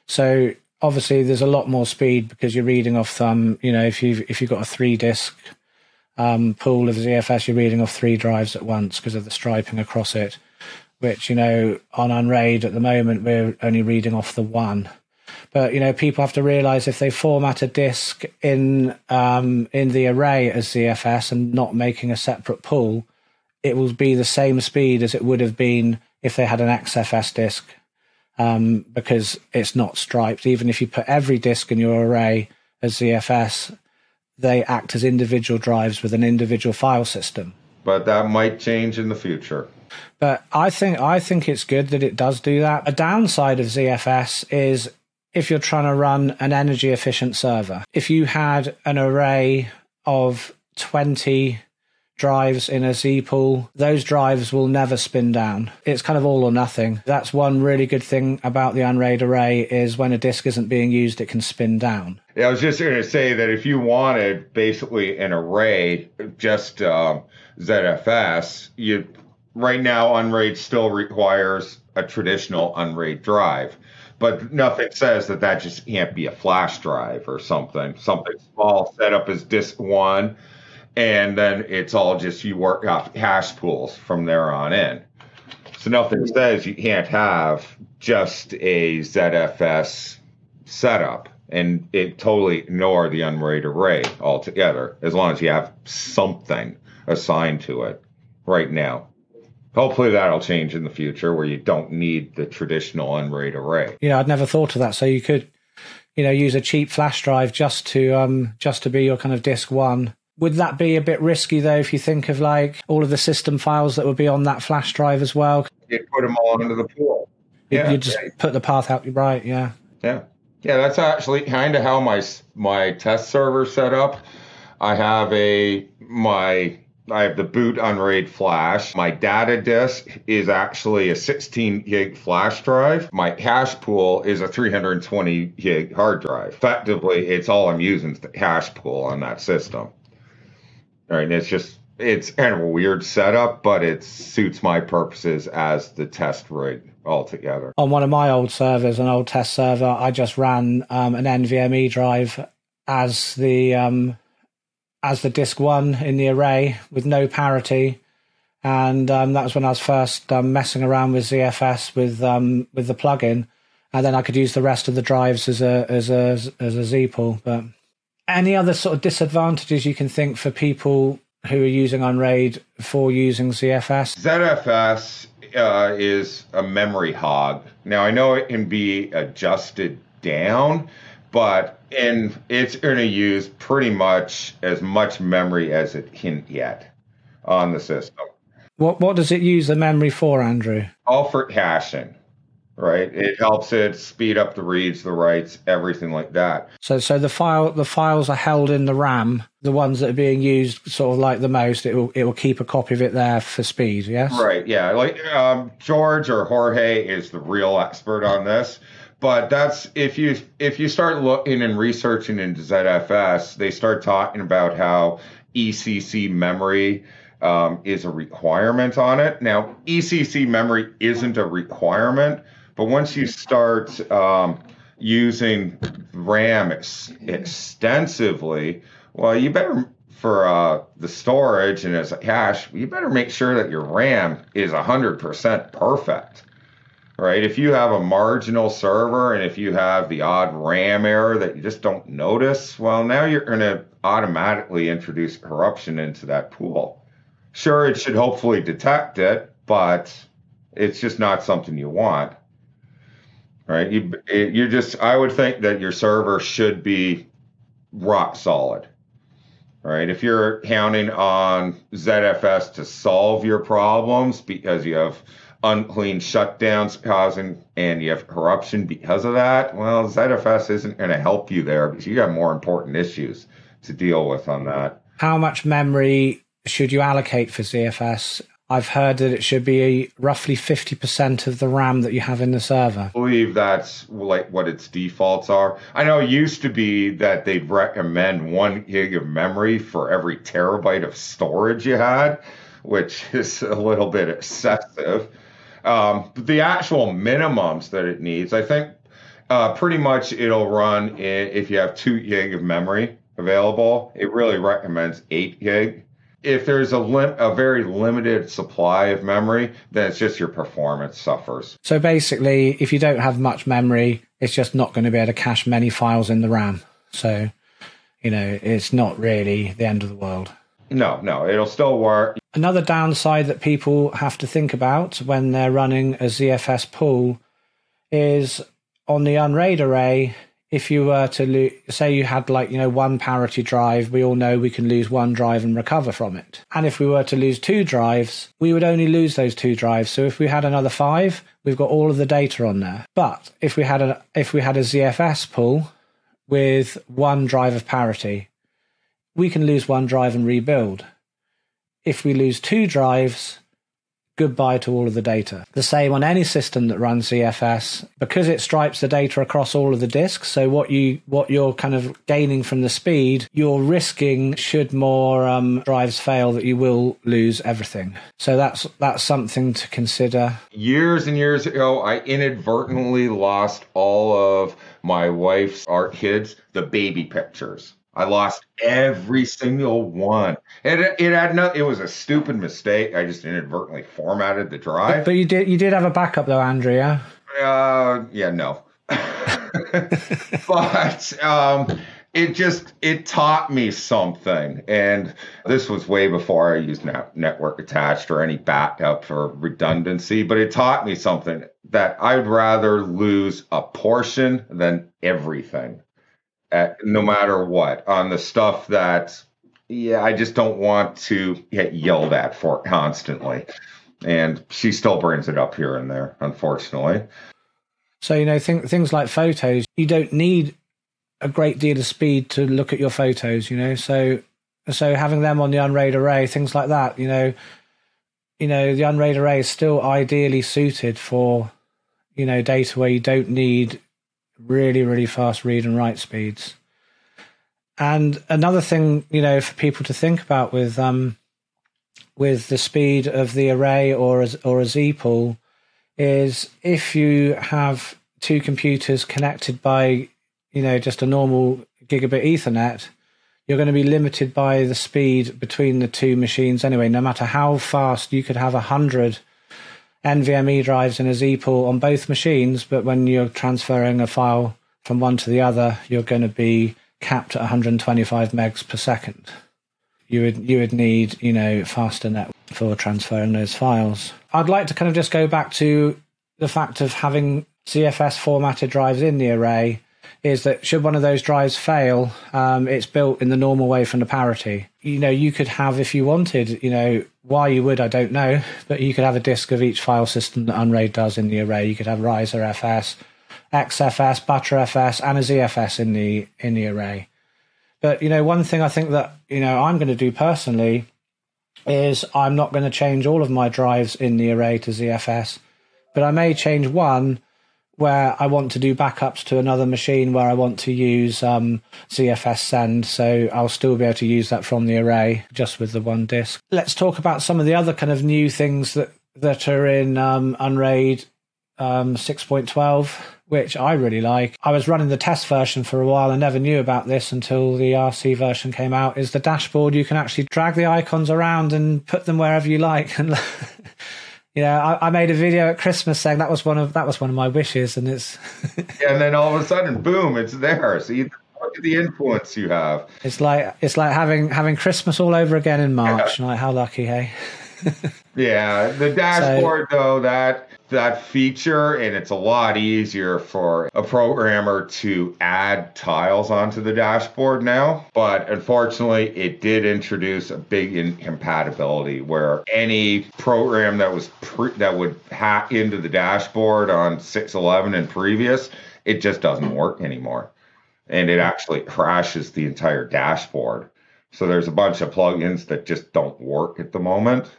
So obviously, there's a lot more speed because you're reading off. thumb. you know, if you've if you've got a three disk um, pool of ZFS, you're reading off three drives at once because of the striping across it. Which you know, on Unraid at the moment, we're only reading off the one. But you know, people have to realize if they format a disk in um, in the array as ZFS and not making a separate pool, it will be the same speed as it would have been if they had an XFS disk, um, because it's not striped. Even if you put every disk in your array as ZFS, they act as individual drives with an individual file system. But that might change in the future. But I think I think it's good that it does do that. A downside of ZFS is if you're trying to run an energy efficient server. If you had an array of 20 drives in a Z pool, those drives will never spin down. It's kind of all or nothing. That's one really good thing about the Unraid array is when a disk isn't being used, it can spin down. Yeah, I was just going to say that if you wanted basically an array, just um, ZFS, you right now Unraid still requires a traditional Unraid drive but nothing says that that just can't be a flash drive or something, something small set up as disk one, and then it's all just you work off cache pools from there on in. So nothing says you can't have just a ZFS setup and it totally ignore the Unraid array altogether, as long as you have something assigned to it right now. Hopefully that'll change in the future where you don't need the traditional Unraid array. Yeah, I'd never thought of that. So you could, you know, use a cheap flash drive just to um just to be your kind of disk one. Would that be a bit risky though if you think of like all of the system files that would be on that flash drive as well? You put them all into the pool. Yeah, you just yeah. put the path out right, yeah. Yeah. Yeah, that's actually kind of how my my test server set up. I have a my I have the boot on RAID flash. My data disk is actually a 16 gig flash drive. My cache pool is a 320 gig hard drive. Effectively, it's all I'm using is the cache pool on that system. Right, and it's just it's kind of a weird setup, but it suits my purposes as the test rig altogether. On one of my old servers, an old test server, I just ran um, an NVMe drive as the um, as the disk one in the array with no parity. And um, that was when I was first um, messing around with ZFS with um, with the plugin, and then I could use the rest of the drives as a as a as a Z pool. But any other sort of disadvantages you can think for people who are using Unraid for using ZFS? ZFS uh, is a memory hog. Now I know it can be adjusted down, but and it's going to use pretty much as much memory as it can get on the system. What what does it use the memory for, Andrew? All for caching, right? It helps it speed up the reads, the writes, everything like that. So so the file the files are held in the RAM, the ones that are being used sort of like the most. It will it will keep a copy of it there for speed. Yes. Right. Yeah. Like um, George or Jorge is the real expert on this but that's if you if you start looking and researching into ZFS, they start talking about how ECC memory um, is a requirement on it. Now, ECC memory isn't a requirement, but once you start um, using RAM ex- extensively, well, you better for uh, the storage and as a cache, you better make sure that your RAM is 100% perfect. Right? If you have a marginal server and if you have the odd RAM error that you just don't notice, well, now you're going to automatically introduce corruption into that pool. Sure, it should hopefully detect it, but it's just not something you want. Right? You, you're just, I would think that your server should be rock solid right? If you're counting on ZFS to solve your problems because you have unclean shutdowns causing and you have corruption because of that, well, ZFS isn't going to help you there because you got more important issues to deal with on that. How much memory should you allocate for ZFS I've heard that it should be roughly 50% of the RAM that you have in the server. I believe that's like what its defaults are. I know it used to be that they'd recommend one gig of memory for every terabyte of storage you had, which is a little bit excessive. Um, the actual minimums that it needs, I think uh, pretty much it'll run if you have two gig of memory available. It really recommends eight gig if there's a lim- a very limited supply of memory, then it's just your performance suffers. So basically, if you don't have much memory, it's just not going to be able to cache many files in the RAM. So, you know, it's not really the end of the world. No, no, it'll still work. Another downside that people have to think about when they're running a ZFS pool is on the unraid array, if you were to lo- say you had like you know one parity drive we all know we can lose one drive and recover from it. And if we were to lose two drives we would only lose those two drives. So if we had another five we've got all of the data on there. But if we had a if we had a zfs pool with one drive of parity we can lose one drive and rebuild. If we lose two drives goodbye to all of the data. The same on any system that runs ZFS because it stripes the data across all of the disks. So what you what you're kind of gaining from the speed, you're risking should more um, drives fail that you will lose everything. So that's that's something to consider. Years and years ago, I inadvertently lost all of my wife's art kids, the baby pictures. I lost every single one. It it had no. It was a stupid mistake. I just inadvertently formatted the drive. But, but you did you did have a backup though, Andrew. Uh, yeah, no. but um, it just it taught me something, and this was way before I used net, network attached or any backup or redundancy. But it taught me something that I'd rather lose a portion than everything at, no matter what on the stuff that yeah i just don't want to get yelled at for constantly. And she still brings it up here and there unfortunately. So you know th- things like photos you don't need a great deal of speed to look at your photos you know? So so having them on the unraid array things like that you know you know the unraid array is still ideally suited for you know data where you don't need really, really fast read and write speeds. And another thing, you know, for people to think about with um, with the speed of the array or a, or a Z pool is if you have two computers connected by, you know, just a normal gigabit Ethernet, you're going to be limited by the speed between the two machines anyway. No matter how fast you could have a hundred NVMe drives in a Z pool on both machines, but when you're transferring a file from one to the other, you're going to be capped at 125 megs per second. You would you would need you know faster net for transferring those files. I'd like to kind of just go back to the fact of having ZFS formatted drives in the array is that should one of those drives fail, um, it's built in the normal way from the parity. You know, you could have, if you wanted, you know, why you would, I don't know, but you could have a disk of each file system that Unraid does in the array. You could have ReiserFS, XFS, Btrfs, and a ZFS in the in the array. But you know, one thing I think that you know I'm going to do personally is I'm not going to change all of my drives in the array to ZFS, but I may change one where I want to do backups to another machine where I want to use um, ZFS send. So I'll still be able to use that from the array just with the one disk. Let's talk about some of the other kind of new things that, that are in um, Unraid um, 6.12, which I really like. I was running the test version for a while and never knew about this until the RC version came out. Is the dashboard you can actually drag the icons around and put them wherever you like and you know, I, I, made a video at Christmas saying that was one of that was one of my wishes, and it's yeah, and then all of a sudden, boom, it's there. So you look at the influence you have. It's like it's like having having Christmas all over again in March. Yeah. Like how lucky, hey? yeah, the dashboard so, though that that feature and it's a lot easier for a programmer to add tiles onto the dashboard now. But unfortunately it did introduce a big incompatibility where any program that was pre- that would hack into the dashboard on 611 and previous it just doesn't work anymore. And it actually crashes the entire dashboard. So there's a bunch of plugins that just don't work at the moment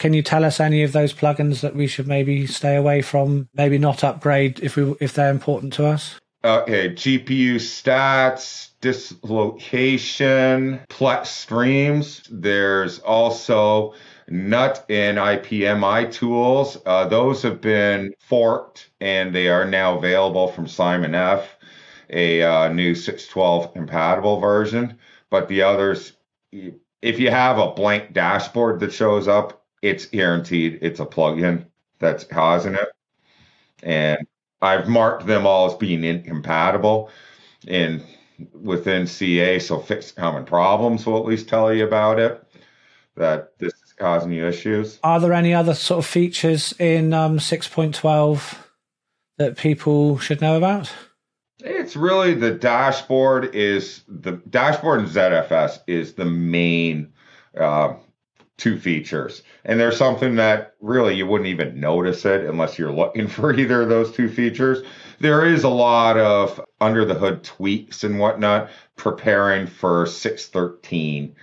can you tell us any of those plugins that we should maybe stay away from? Maybe not upgrade if we if they're important to us. Okay, GPU stats, Disk Location, Plex streams. There's also NUT and IPMI tools. Uh, those have been forked and they are now available from Simon F, a uh, new 612 compatible version. But the others, if you have a blank dashboard that shows up, it's guaranteed it's a plugin that's causing it. And I've marked them all as being incompatible in within CA, so fix common problems will at least tell you about it that this is causing you issues. Are there any other sort of features in um, 6.12 that people should know about? It's really the dashboard is the dashboard in ZFS is the main uh, two features. And there's something that really you wouldn't even notice it unless you're looking for either of those two features. There is a lot of under the hood tweaks and whatnot preparing for 613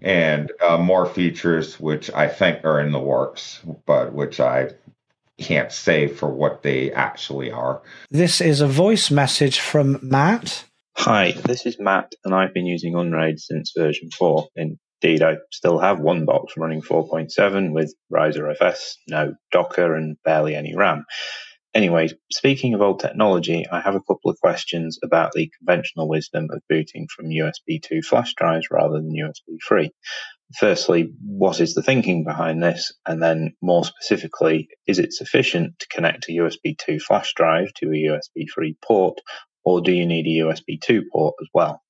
and uh, more features, which I think are in the works, but which I can't say for what they actually are. This is a voice message from Matt. Hi, this is Matt, and I've been using Unraid since version 4 in Indeed, I still have one box running 4.7 with ReiserFS, no Docker, and barely any RAM. Anyway, speaking of old technology, I have a couple of questions about the conventional wisdom of booting from USB 2 flash drives rather than USB 3. Firstly, what is the thinking behind this? And then, more specifically, is it sufficient to connect a USB 2 flash drive to a USB 3 port, or do you need a USB 2 port as well?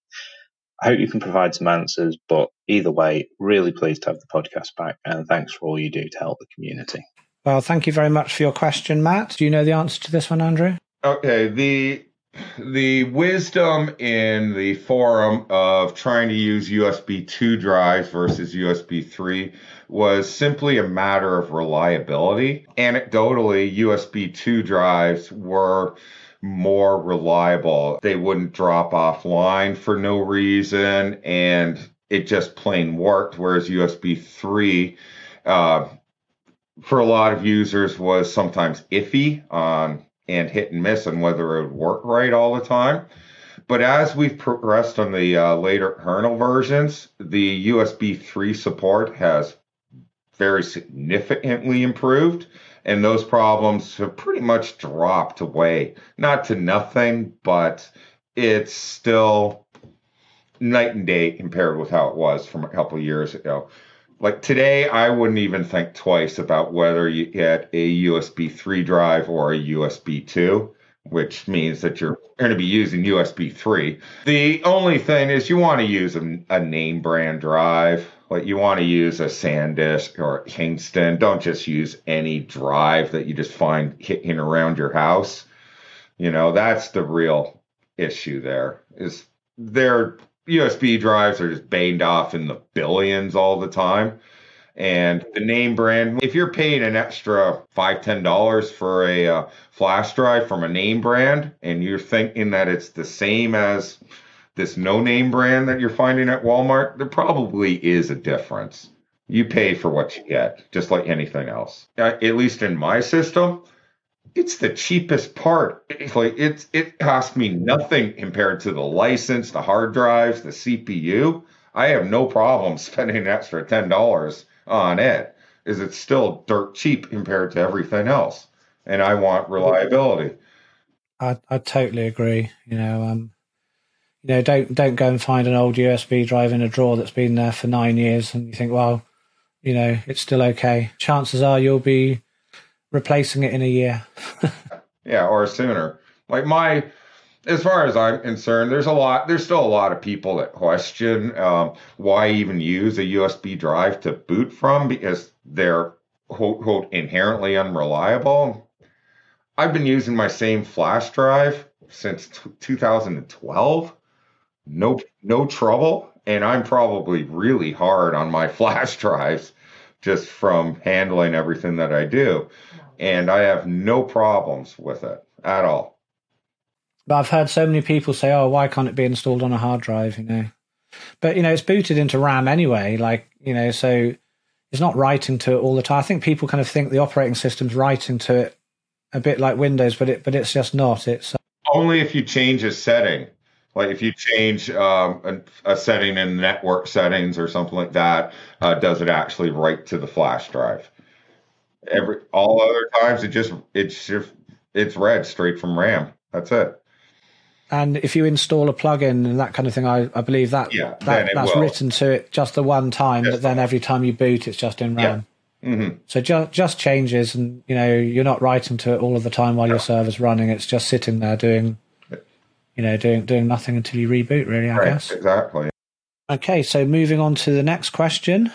I hope you can provide some answers, but either way, really pleased to have the podcast back and thanks for all you do to help the community. Well, thank you very much for your question, Matt. Do you know the answer to this one, Andrew? Okay, the the wisdom in the forum of trying to use USB 2 drives versus USB 3 was simply a matter of reliability. Anecdotally, USB 2 drives were more reliable. They wouldn't drop offline for no reason, and it just plain worked. Whereas USB 3, uh, for a lot of users, was sometimes iffy on and hit and miss on whether it would work right all the time. But as we've progressed on the uh, later kernel versions, the USB 3 support has very significantly improved and those problems have pretty much dropped away. Not to nothing, but it's still night and day compared with how it was from a couple years ago. Like today, I wouldn't even think twice about whether you get a USB 3 drive or a USB 2 which means that you're going to be using USB 3. The only thing is you want to use a, a name brand drive. Like you want to use a SanDisk or Kingston. Don't just use any drive that you just find hitting around your house. You know, that's the real issue there is their USB drives are just banged off in the billions all the time. And the name brand, if you're paying an extra five, ten dollars for a uh, flash drive from a name brand, and you're thinking that it's the same as this no name brand that you're finding at Walmart, there probably is a difference. You pay for what you get, just like anything else. Uh, at least in my system, it's the cheapest part. It's like it's it cost me nothing compared to the license, the hard drives, the CPU. I have no problem spending an extra ten dollars on it. Is it's still dirt cheap compared to everything else, and I want reliability. I I totally agree. You know, um, you know, don't don't go and find an old USB drive in a drawer that's been there for nine years, and you think, well, you know, it's still okay. Chances are you'll be replacing it in a year. yeah, or sooner. Like my, as far as I'm concerned, there's a lot. There's still a lot of people that question um, why even use a USB drive to boot from because they're quote, quote inherently unreliable. I've been using my same flash drive since t- 2012. No, no trouble, and I'm probably really hard on my flash drives just from handling everything that I do and I have no problems with it at all. But I've heard so many people say, "Oh, why can't it be installed on a hard drive?" You know, but you know, it's booted into RAM anyway. Like you know, so it's not writing to it all the time. I think people kind of think the operating system's writing to it a bit like Windows, but it but it's just not. It's uh, only if you change a setting. Like if you change um, a, a, setting in network settings or something like that, uh, does it actually write to the flash drive? Every all other times it just it's just it's read straight from RAM. That's it. And if you install a plugin and that kind of thing, I, I believe that, yeah, that that's will. written to it just the one time, just but then every time you boot, it's just in RAM. Yeah. Mm-hmm. So just just changes, and you know you're not writing to it all of the time while your server's running. It's just sitting there doing, you know, doing doing nothing until you reboot. Really, I right, guess. Exactly. Okay, so moving on to the next question,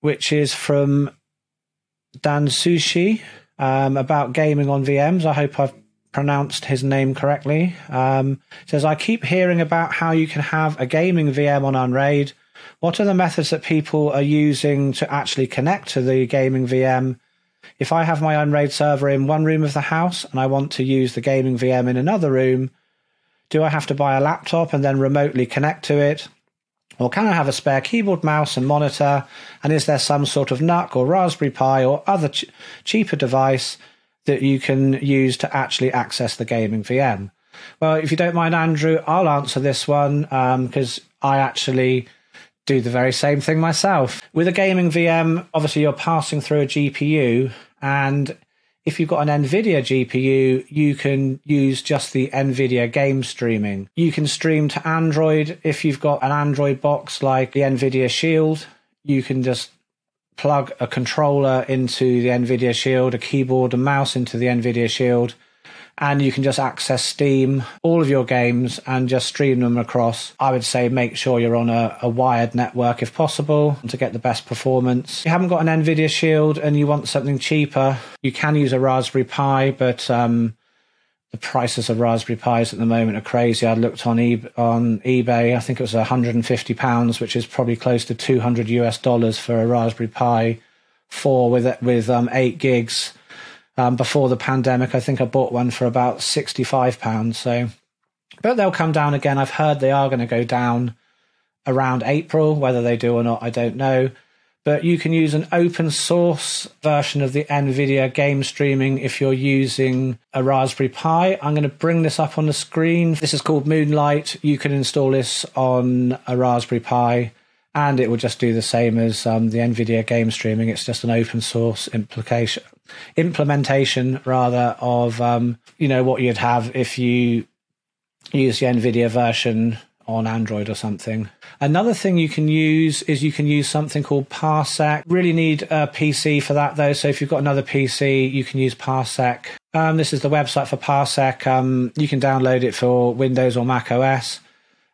which is from Dan Sushi um, about gaming on VMs. I hope I've pronounced his name correctly. Um, says, I keep hearing about how you can have a gaming VM on Unraid. What are the methods that people are using to actually connect to the gaming VM? If I have my Unraid server in one room of the house and I want to use the gaming VM in another room, do I have to buy a laptop and then remotely connect to it? Or can I have a spare keyboard, mouse, and monitor? And is there some sort of NUC or Raspberry Pi or other ch- cheaper device that you can use to actually access the gaming VM? Well, if you don't mind, Andrew, I'll answer this one because um, I actually do the very same thing myself. With a gaming VM, obviously you're passing through a GPU, and if you've got an NVIDIA GPU, you can use just the NVIDIA game streaming. You can stream to Android if you've got an Android box like the NVIDIA Shield. You can just plug a controller into the NVIDIA Shield, a keyboard and mouse into the NVIDIA Shield, and you can just access Steam, all of your games, and just stream them across. I would say make sure you're on a, a, wired network if possible to get the best performance. If you haven't got an NVIDIA Shield and you want something cheaper, you can use a Raspberry Pi, but um, the prices of Raspberry Pis at the moment are crazy. I looked on, e- on eBay, I think it was 150 pounds, which is probably close to 200 US dollars for a Raspberry Pi 4 with with um, eight gigs um, before the pandemic, I think I bought one for about sixty-five pounds. So, but they'll come down again. I've heard they are going to go down around April. Whether they do or not, I don't know. But you can use an open source version of the NVIDIA game streaming if you're using a Raspberry Pi. I'm going to bring this up on the screen. This is called Moonlight. You can install this on a Raspberry Pi and it will just do the same as um, the NVIDIA game streaming. It's just an open source implication implementation rather of um, you know what you'd have if you use the NVIDIA version on Android or something. Another thing you can use is you can use something called Parsec. Really need a PC for that though. So if you've got another PC, you can use Parsec. Um, this is the website for Parsec. Um, you can download it for Windows or Mac OS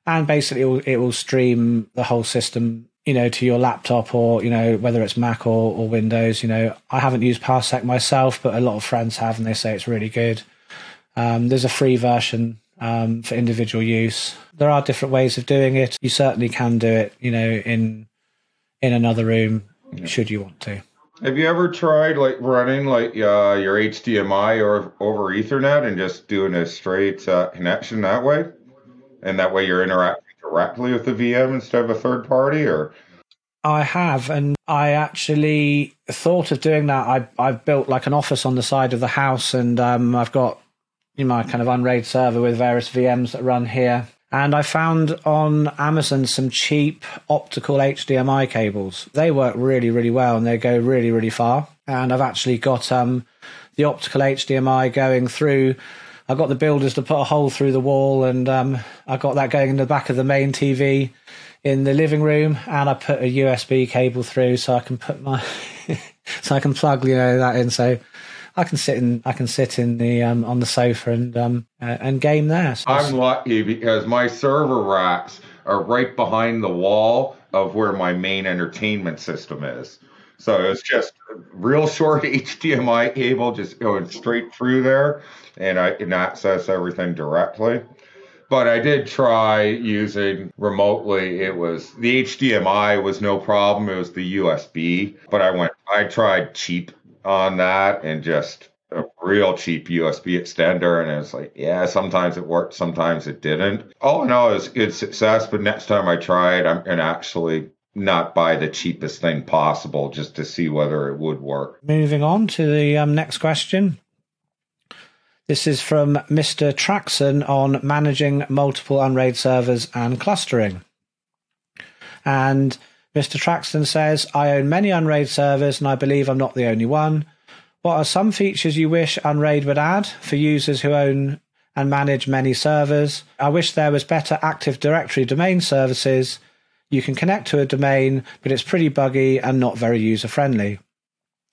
and basically it will, it will stream the whole system you know to your laptop or you know whether it's mac or, or windows you know i haven't used parsec myself but a lot of friends have and they say it's really good. Um, there's a free version um, for individual use. There are different ways of doing it. You certainly can do it you know in in another room yeah. should you want to. Have you ever tried like running like uh, your hdmi or over ethernet and just doing a straight uh, connection that way? And that way you're interacting directly with the VM instead of a third party, or I have, and I actually thought of doing that. I I've built like an office on the side of the house, and um, I've got you know, my kind of Unraid server with various VMs that run here. And I found on Amazon some cheap optical HDMI cables. They work really, really well, and they go really, really far. And I've actually got um, the optical HDMI going through. I got the builders to put a hole through the wall, and um, I got that going in the back of the main TV in the living room, and I put a USB cable through so I can put my so I can plug you know that in. So I can sit in I can sit in the um, on the sofa and um, uh, and game there. So I'm lucky because my server racks are right behind the wall of where my main entertainment system is. So it's just real short HDMI cable just going straight through there, and I can access everything directly but I did try using remotely. It was the HDMI was no problem. It was the USB, but I went, I tried cheap on that and just a real cheap USB extender. And it's like, yeah, sometimes it worked, sometimes it didn't. All in all, it was good success. But next time I try it, I'm to actually not buy the cheapest thing possible just to see whether it would work. Moving on to the um, next question. This is from Mr. Traxon on managing multiple Unraid servers and clustering. And Mr. Traxton says, I own many Unraid servers and I believe I'm not the only one. What are some features you wish Unraid would add for users who own and manage many servers? I wish there was better Active Directory domain services. You can connect to a domain, but it's pretty buggy and not very user friendly.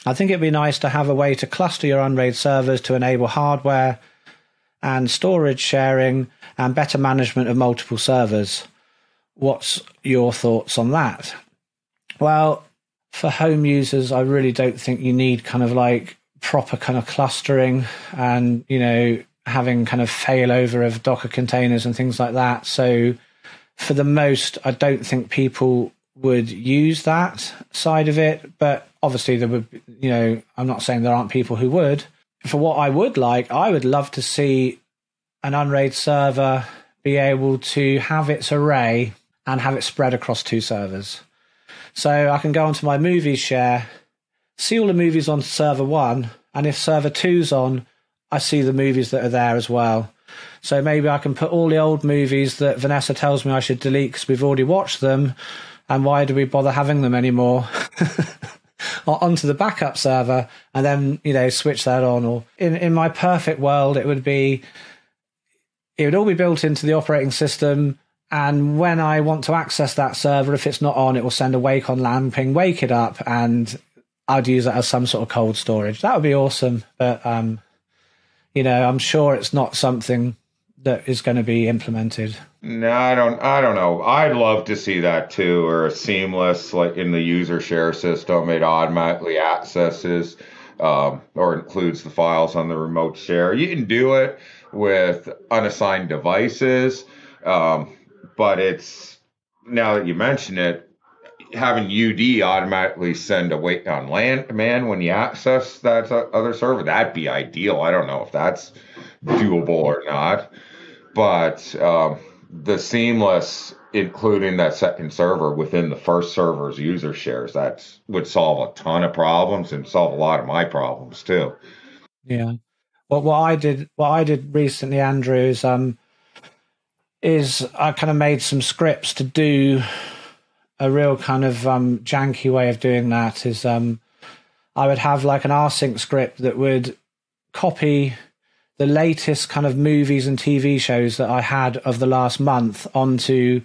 I think it'd be nice to have a way to cluster your Unraid servers to enable hardware and storage sharing and better management of multiple servers. What's your thoughts on that? Well, for home users, I really don't think you need kind of like proper kind of clustering and, you know, having kind of failover of Docker containers and things like that. So, for the most, I don't think people would use that side of it. But obviously, there would, you know, I'm not saying there aren't people who would. For what I would like, I would love to see an Unraid server be able to have its array and have it spread across two servers. So I can go onto my movies share, see all the movies on server one, and if server two's on, I see the movies that are there as well. So maybe I can put all the old movies that Vanessa tells me I should delete because we've already watched them, and why do we bother having them anymore? onto the backup server and then you know switch that on or in in my perfect world it would be it would all be built into the operating system and when I want to access that server, if it's not on, it will send a wake on LAN ping, wake it up, and I'd use that as some sort of cold storage. That would be awesome. But, um, you know, I'm sure it's not something that is going to be implemented. No, I don't. I don't know. I'd love to see that too, or a seamless, like in the user share system, it automatically accesses um, or includes the files on the remote share. You can do it with unassigned devices. Um, but it's now that you mention it, having UD automatically send a wake on LAN command when you access that other server, that'd be ideal. I don't know if that's doable or not, but um, the seamless including that second server within the first server's user shares that would solve a ton of problems and solve a lot of my problems too. Yeah. Well, what I did, what I did recently, Andrew, is um, is I kind of made some scripts to do a real kind of um, janky way of doing that. Is um, I would have like an rsync script that would copy the latest kind of movies and TV shows that I had of the last month onto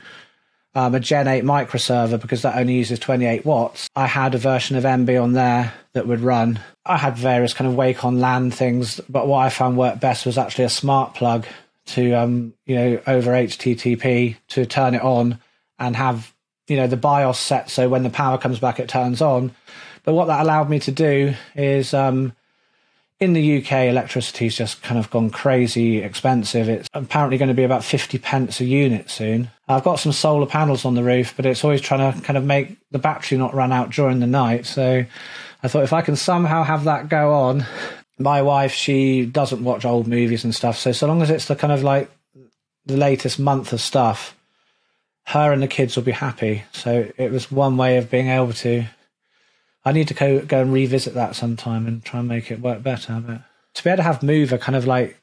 um, a Gen 8 microserver because that only uses 28 watts. I had a version of Emby on there that would run. I had various kind of wake on LAN things, but what I found worked best was actually a smart plug to um, you know over HTTP to turn it on and have you know the BIOS set so when the power comes back it turns on. But what that allowed me to do is um, in the UK electricity's just kind of gone crazy expensive. It's apparently going to be about 50 pence a unit soon. I've got some solar panels on the roof, but it's always trying to kind of make the battery not run out during the night. So I thought if I can somehow have that go on, my wife she doesn't watch old movies and stuff so so long as it's the kind of like the latest month of stuff her and the kids will be happy. So it was one way of being able to. I need to go go and revisit that sometime and try and make it work better. But to be able to have Mover kind of like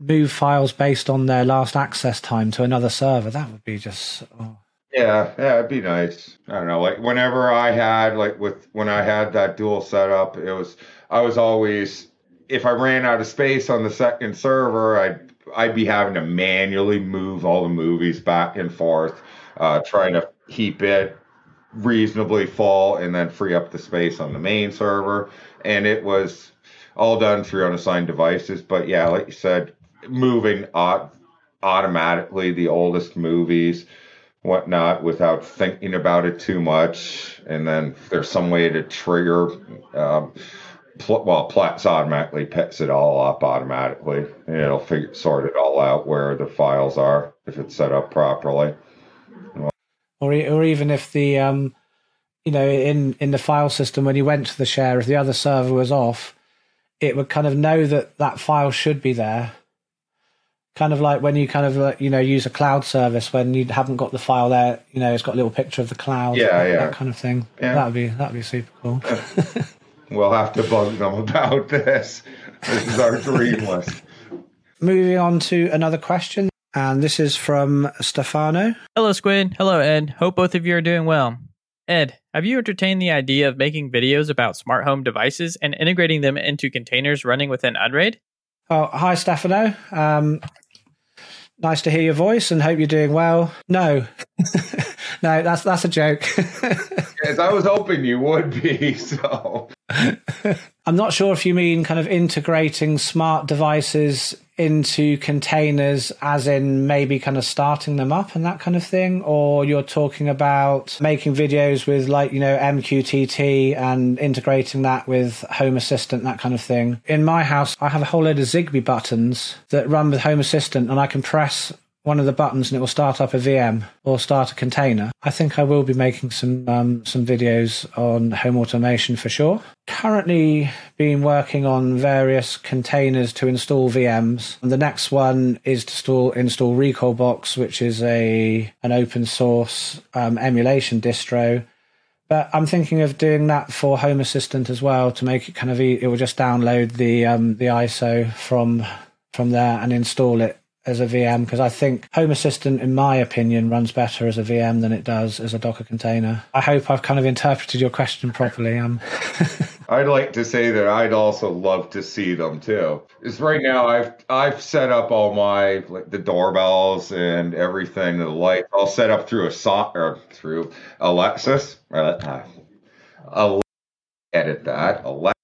move files based on their last access time to another server, that would be just. Oh. Yeah, yeah, it'd be nice. I don't know, like whenever I had like with when I had that dual setup, it was I was always if I ran out of space on the second server, I'd I'd be having to manually move all the movies back and forth, uh, trying to keep it reasonably full and then free up the space on the main server. And it was all done through unassigned devices. But yeah, like you said, moving uh, automatically the oldest movies, whatnot, without thinking about it too much. And then there's some way to trigger. Um, pl- well, Plex automatically picks it all up automatically. And it'll figure, sort it all out where the files are if it's set up properly. Or, or even if the, um, you know, in, in the file system, when you went to the share, if the other server was off, it would kind of know that that file should be there. Kind of like when you kind of, you know, use a cloud service when you haven't got the file there, you know, it's got a little picture of the cloud. Yeah, yeah. That kind of thing. Yeah. That'd be, that'd be super cool. We'll have to bug them about this. This is our dream list. Moving on to another question, and this is from Stefano. Hello, Squid. Hello, Ed. Hope both of you are doing well. Ed, have you entertained the idea of making videos about smart home devices and integrating them into containers running within Unraid? Oh, hi, Stefano. Um, nice to hear your voice, and hope you're doing well. No, no, that's that's a joke. Yes, I was hoping you would be. So I'm not sure if you mean kind of integrating smart devices into containers, as in maybe kind of starting them up and that kind of thing, or you're talking about making videos with like, you know, MQTT and integrating that with Home Assistant, that kind of thing. In my house, I have a whole load of Zigbee buttons that run with Home Assistant, and I can press one of the buttons and it will start up a VM or start a container. I think I will be making some um, some videos on home automation for sure. Currently, been working on various containers to install VMs. And the next one is to install install Recalbox, which is a an open source um, emulation distro. But I'm thinking of doing that for Home Assistant as well to make it kind of e- it will just download the um, the ISO from from there and install it as a VM because I think Home Assistant, in my opinion, runs better as a VM than it does as a Docker container. I hope I've kind of interpreted your question properly. Um, I'd like to say that I'd also love to see them too. Because right now I've I've set up all my like the doorbells and everything, the lights, all set up through a so or through Alexis. Uh, uh, edit that. Alexa.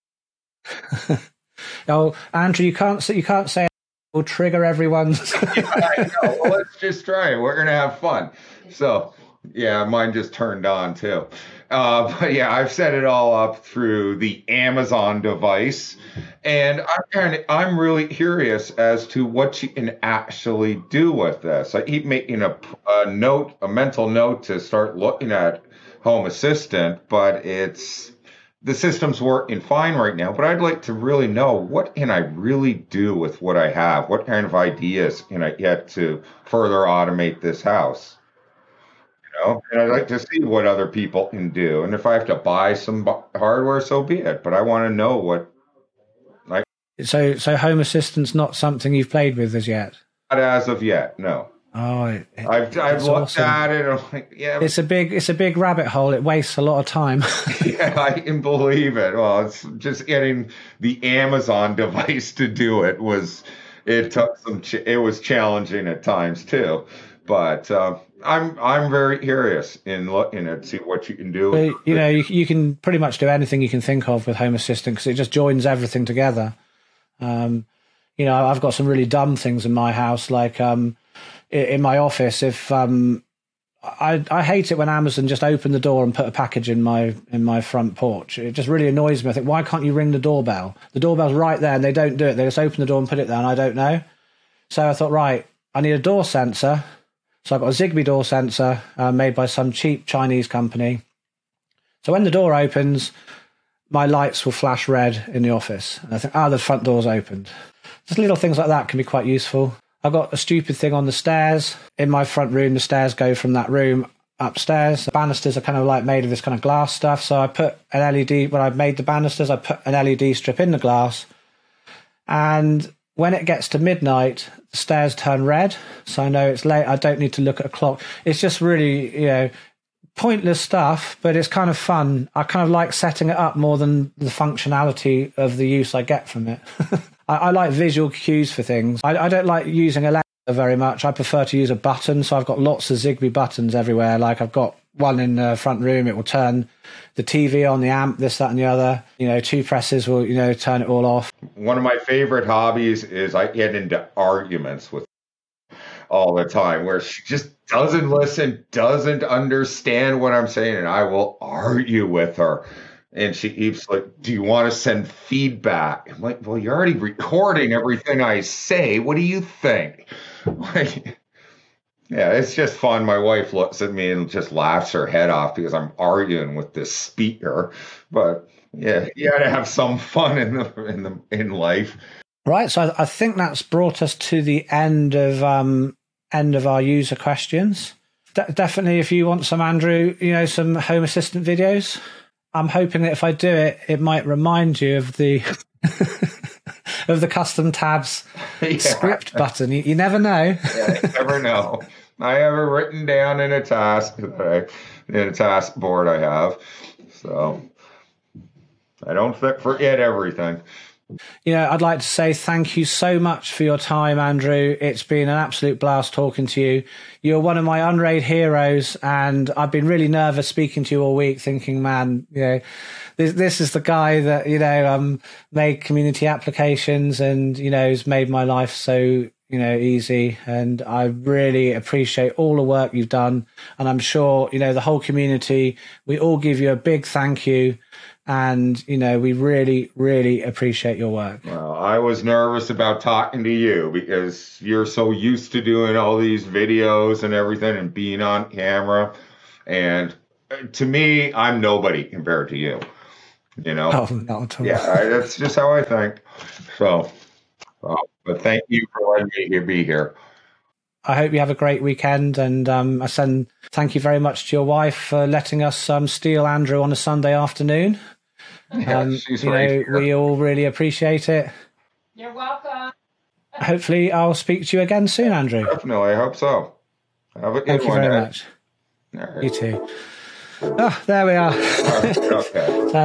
oh, Andrew, you can't you can't say will trigger everyone's. I know. Well, let's just try it. We're gonna have fun. So yeah, mine just turned on too. Uh, but yeah, I've set it all up through the Amazon device, and I'm kind of, I'm really curious as to what you can actually do with this. I keep making a, a note, a mental note to start looking at Home Assistant, but it's the system's working fine right now, but I'd like to really know what can I really do with what I have? What kind of ideas can I get to further automate this house? You know, and I'd like to see what other people can do. And if I have to buy some hardware, so be it. But I want to know what, like, so, so Home Assistant's not something you've played with as yet. not as of yet. No, Oh, it, I've I've looked awesome. at it. And I'm like, yeah, It's a big, it's a big rabbit hole. It wastes a lot of time. Yeah, I can believe it. Well, it's just getting the Amazon device to do it was it took some. Ch- it was challenging at times too, but uh, I'm I'm very curious in looking at see what you can do. But, you know, you, you can pretty much do anything you can think of with Home Assistant because it just joins everything together. Um, you know, I've got some really dumb things in my house, like um, in my office. If um, I I hate it when Amazon just open the door and put a package in my in my front porch. It just really annoys me. I think, why can't you ring the doorbell? The doorbell's right there, and they don't do it. They just open the door and put it there, and I don't know. So I thought, right, I need a door sensor. So I've got a Zigbee door sensor uh, made by some cheap Chinese company. So when the door opens, my lights will flash red in the office. And I think, ah, the front door's opened. Just little things like that can be quite useful. I got a stupid thing on the stairs in my front room. The stairs go from that room upstairs. The banisters are kind of like made of this kind of glass stuff. So I put an LED when I made the banisters. I put an LED strip in the glass, and when it gets to midnight, the stairs turn red. So I know it's late. I don't need to look at a clock. It's just really, you know, pointless stuff, but it's kind of fun. I kind of like setting it up more than the functionality of the use I get from it. I, I, like visual cues for things. I, I don't like using Alexa very much. I prefer to use a button. So I've got lots of Zigbee buttons everywhere. Like I've got one in the front room, it will turn the TV on, the amp, this, that, and the other. You know, two presses will, you know, turn it all off. One of my favorite hobbies is I get into arguments with all the time where she just doesn't listen, doesn't understand what I'm saying, and I will argue with her. And she keeps like, Do you want to send feedback? I'm like, Well, you're already recording everything I say. What do you think? Like, yeah, it's just fun. My wife looks at me and just laughs her head off because I'm arguing with this speaker. But yeah, you got to have some fun in the in the in life. Right. So I, think that's brought us to the end of um end of our user questions. De- definitely, if you want some Andrew, you know, some Home Assistant videos, I'm hoping that if I do it, it might remind you of the of the custom tabs yeah. script button. You, you never know. yeah, you never know. I have it written down in a task in a task board I have. So I don't forget everything. You know, I'd like to say thank you so much for your time, Andrew. It's been an absolute blast talking to you. You're one of my Unraid heroes, and I've been really nervous speaking to you all week, thinking, man, you know, this, this is the guy that you know um, made community applications, and you know, has made my life so you know easy. And I really appreciate all the work you've done, and I'm sure you know the whole community. We all give you a big thank you and you know we really really appreciate your work. Well i was nervous about talking to you because you're so used to doing all these videos and everything and being on camera. And uh, to me i'm nobody compared to you you know? Oh, not yeah I, that's just how i think. So well, but thank you for letting me be here. I hope you have a great weekend, and um, I send thank you very much to your wife for letting us um, steal Andrew on a Sunday afternoon. Yeah, um, you know, we all really appreciate it. You're welcome. Hopefully, I'll speak to you again soon, Andrew. Definitely, I hope so. Have a good Thank you one, very Ed. much. Right. You too. Oh, there we are. okay.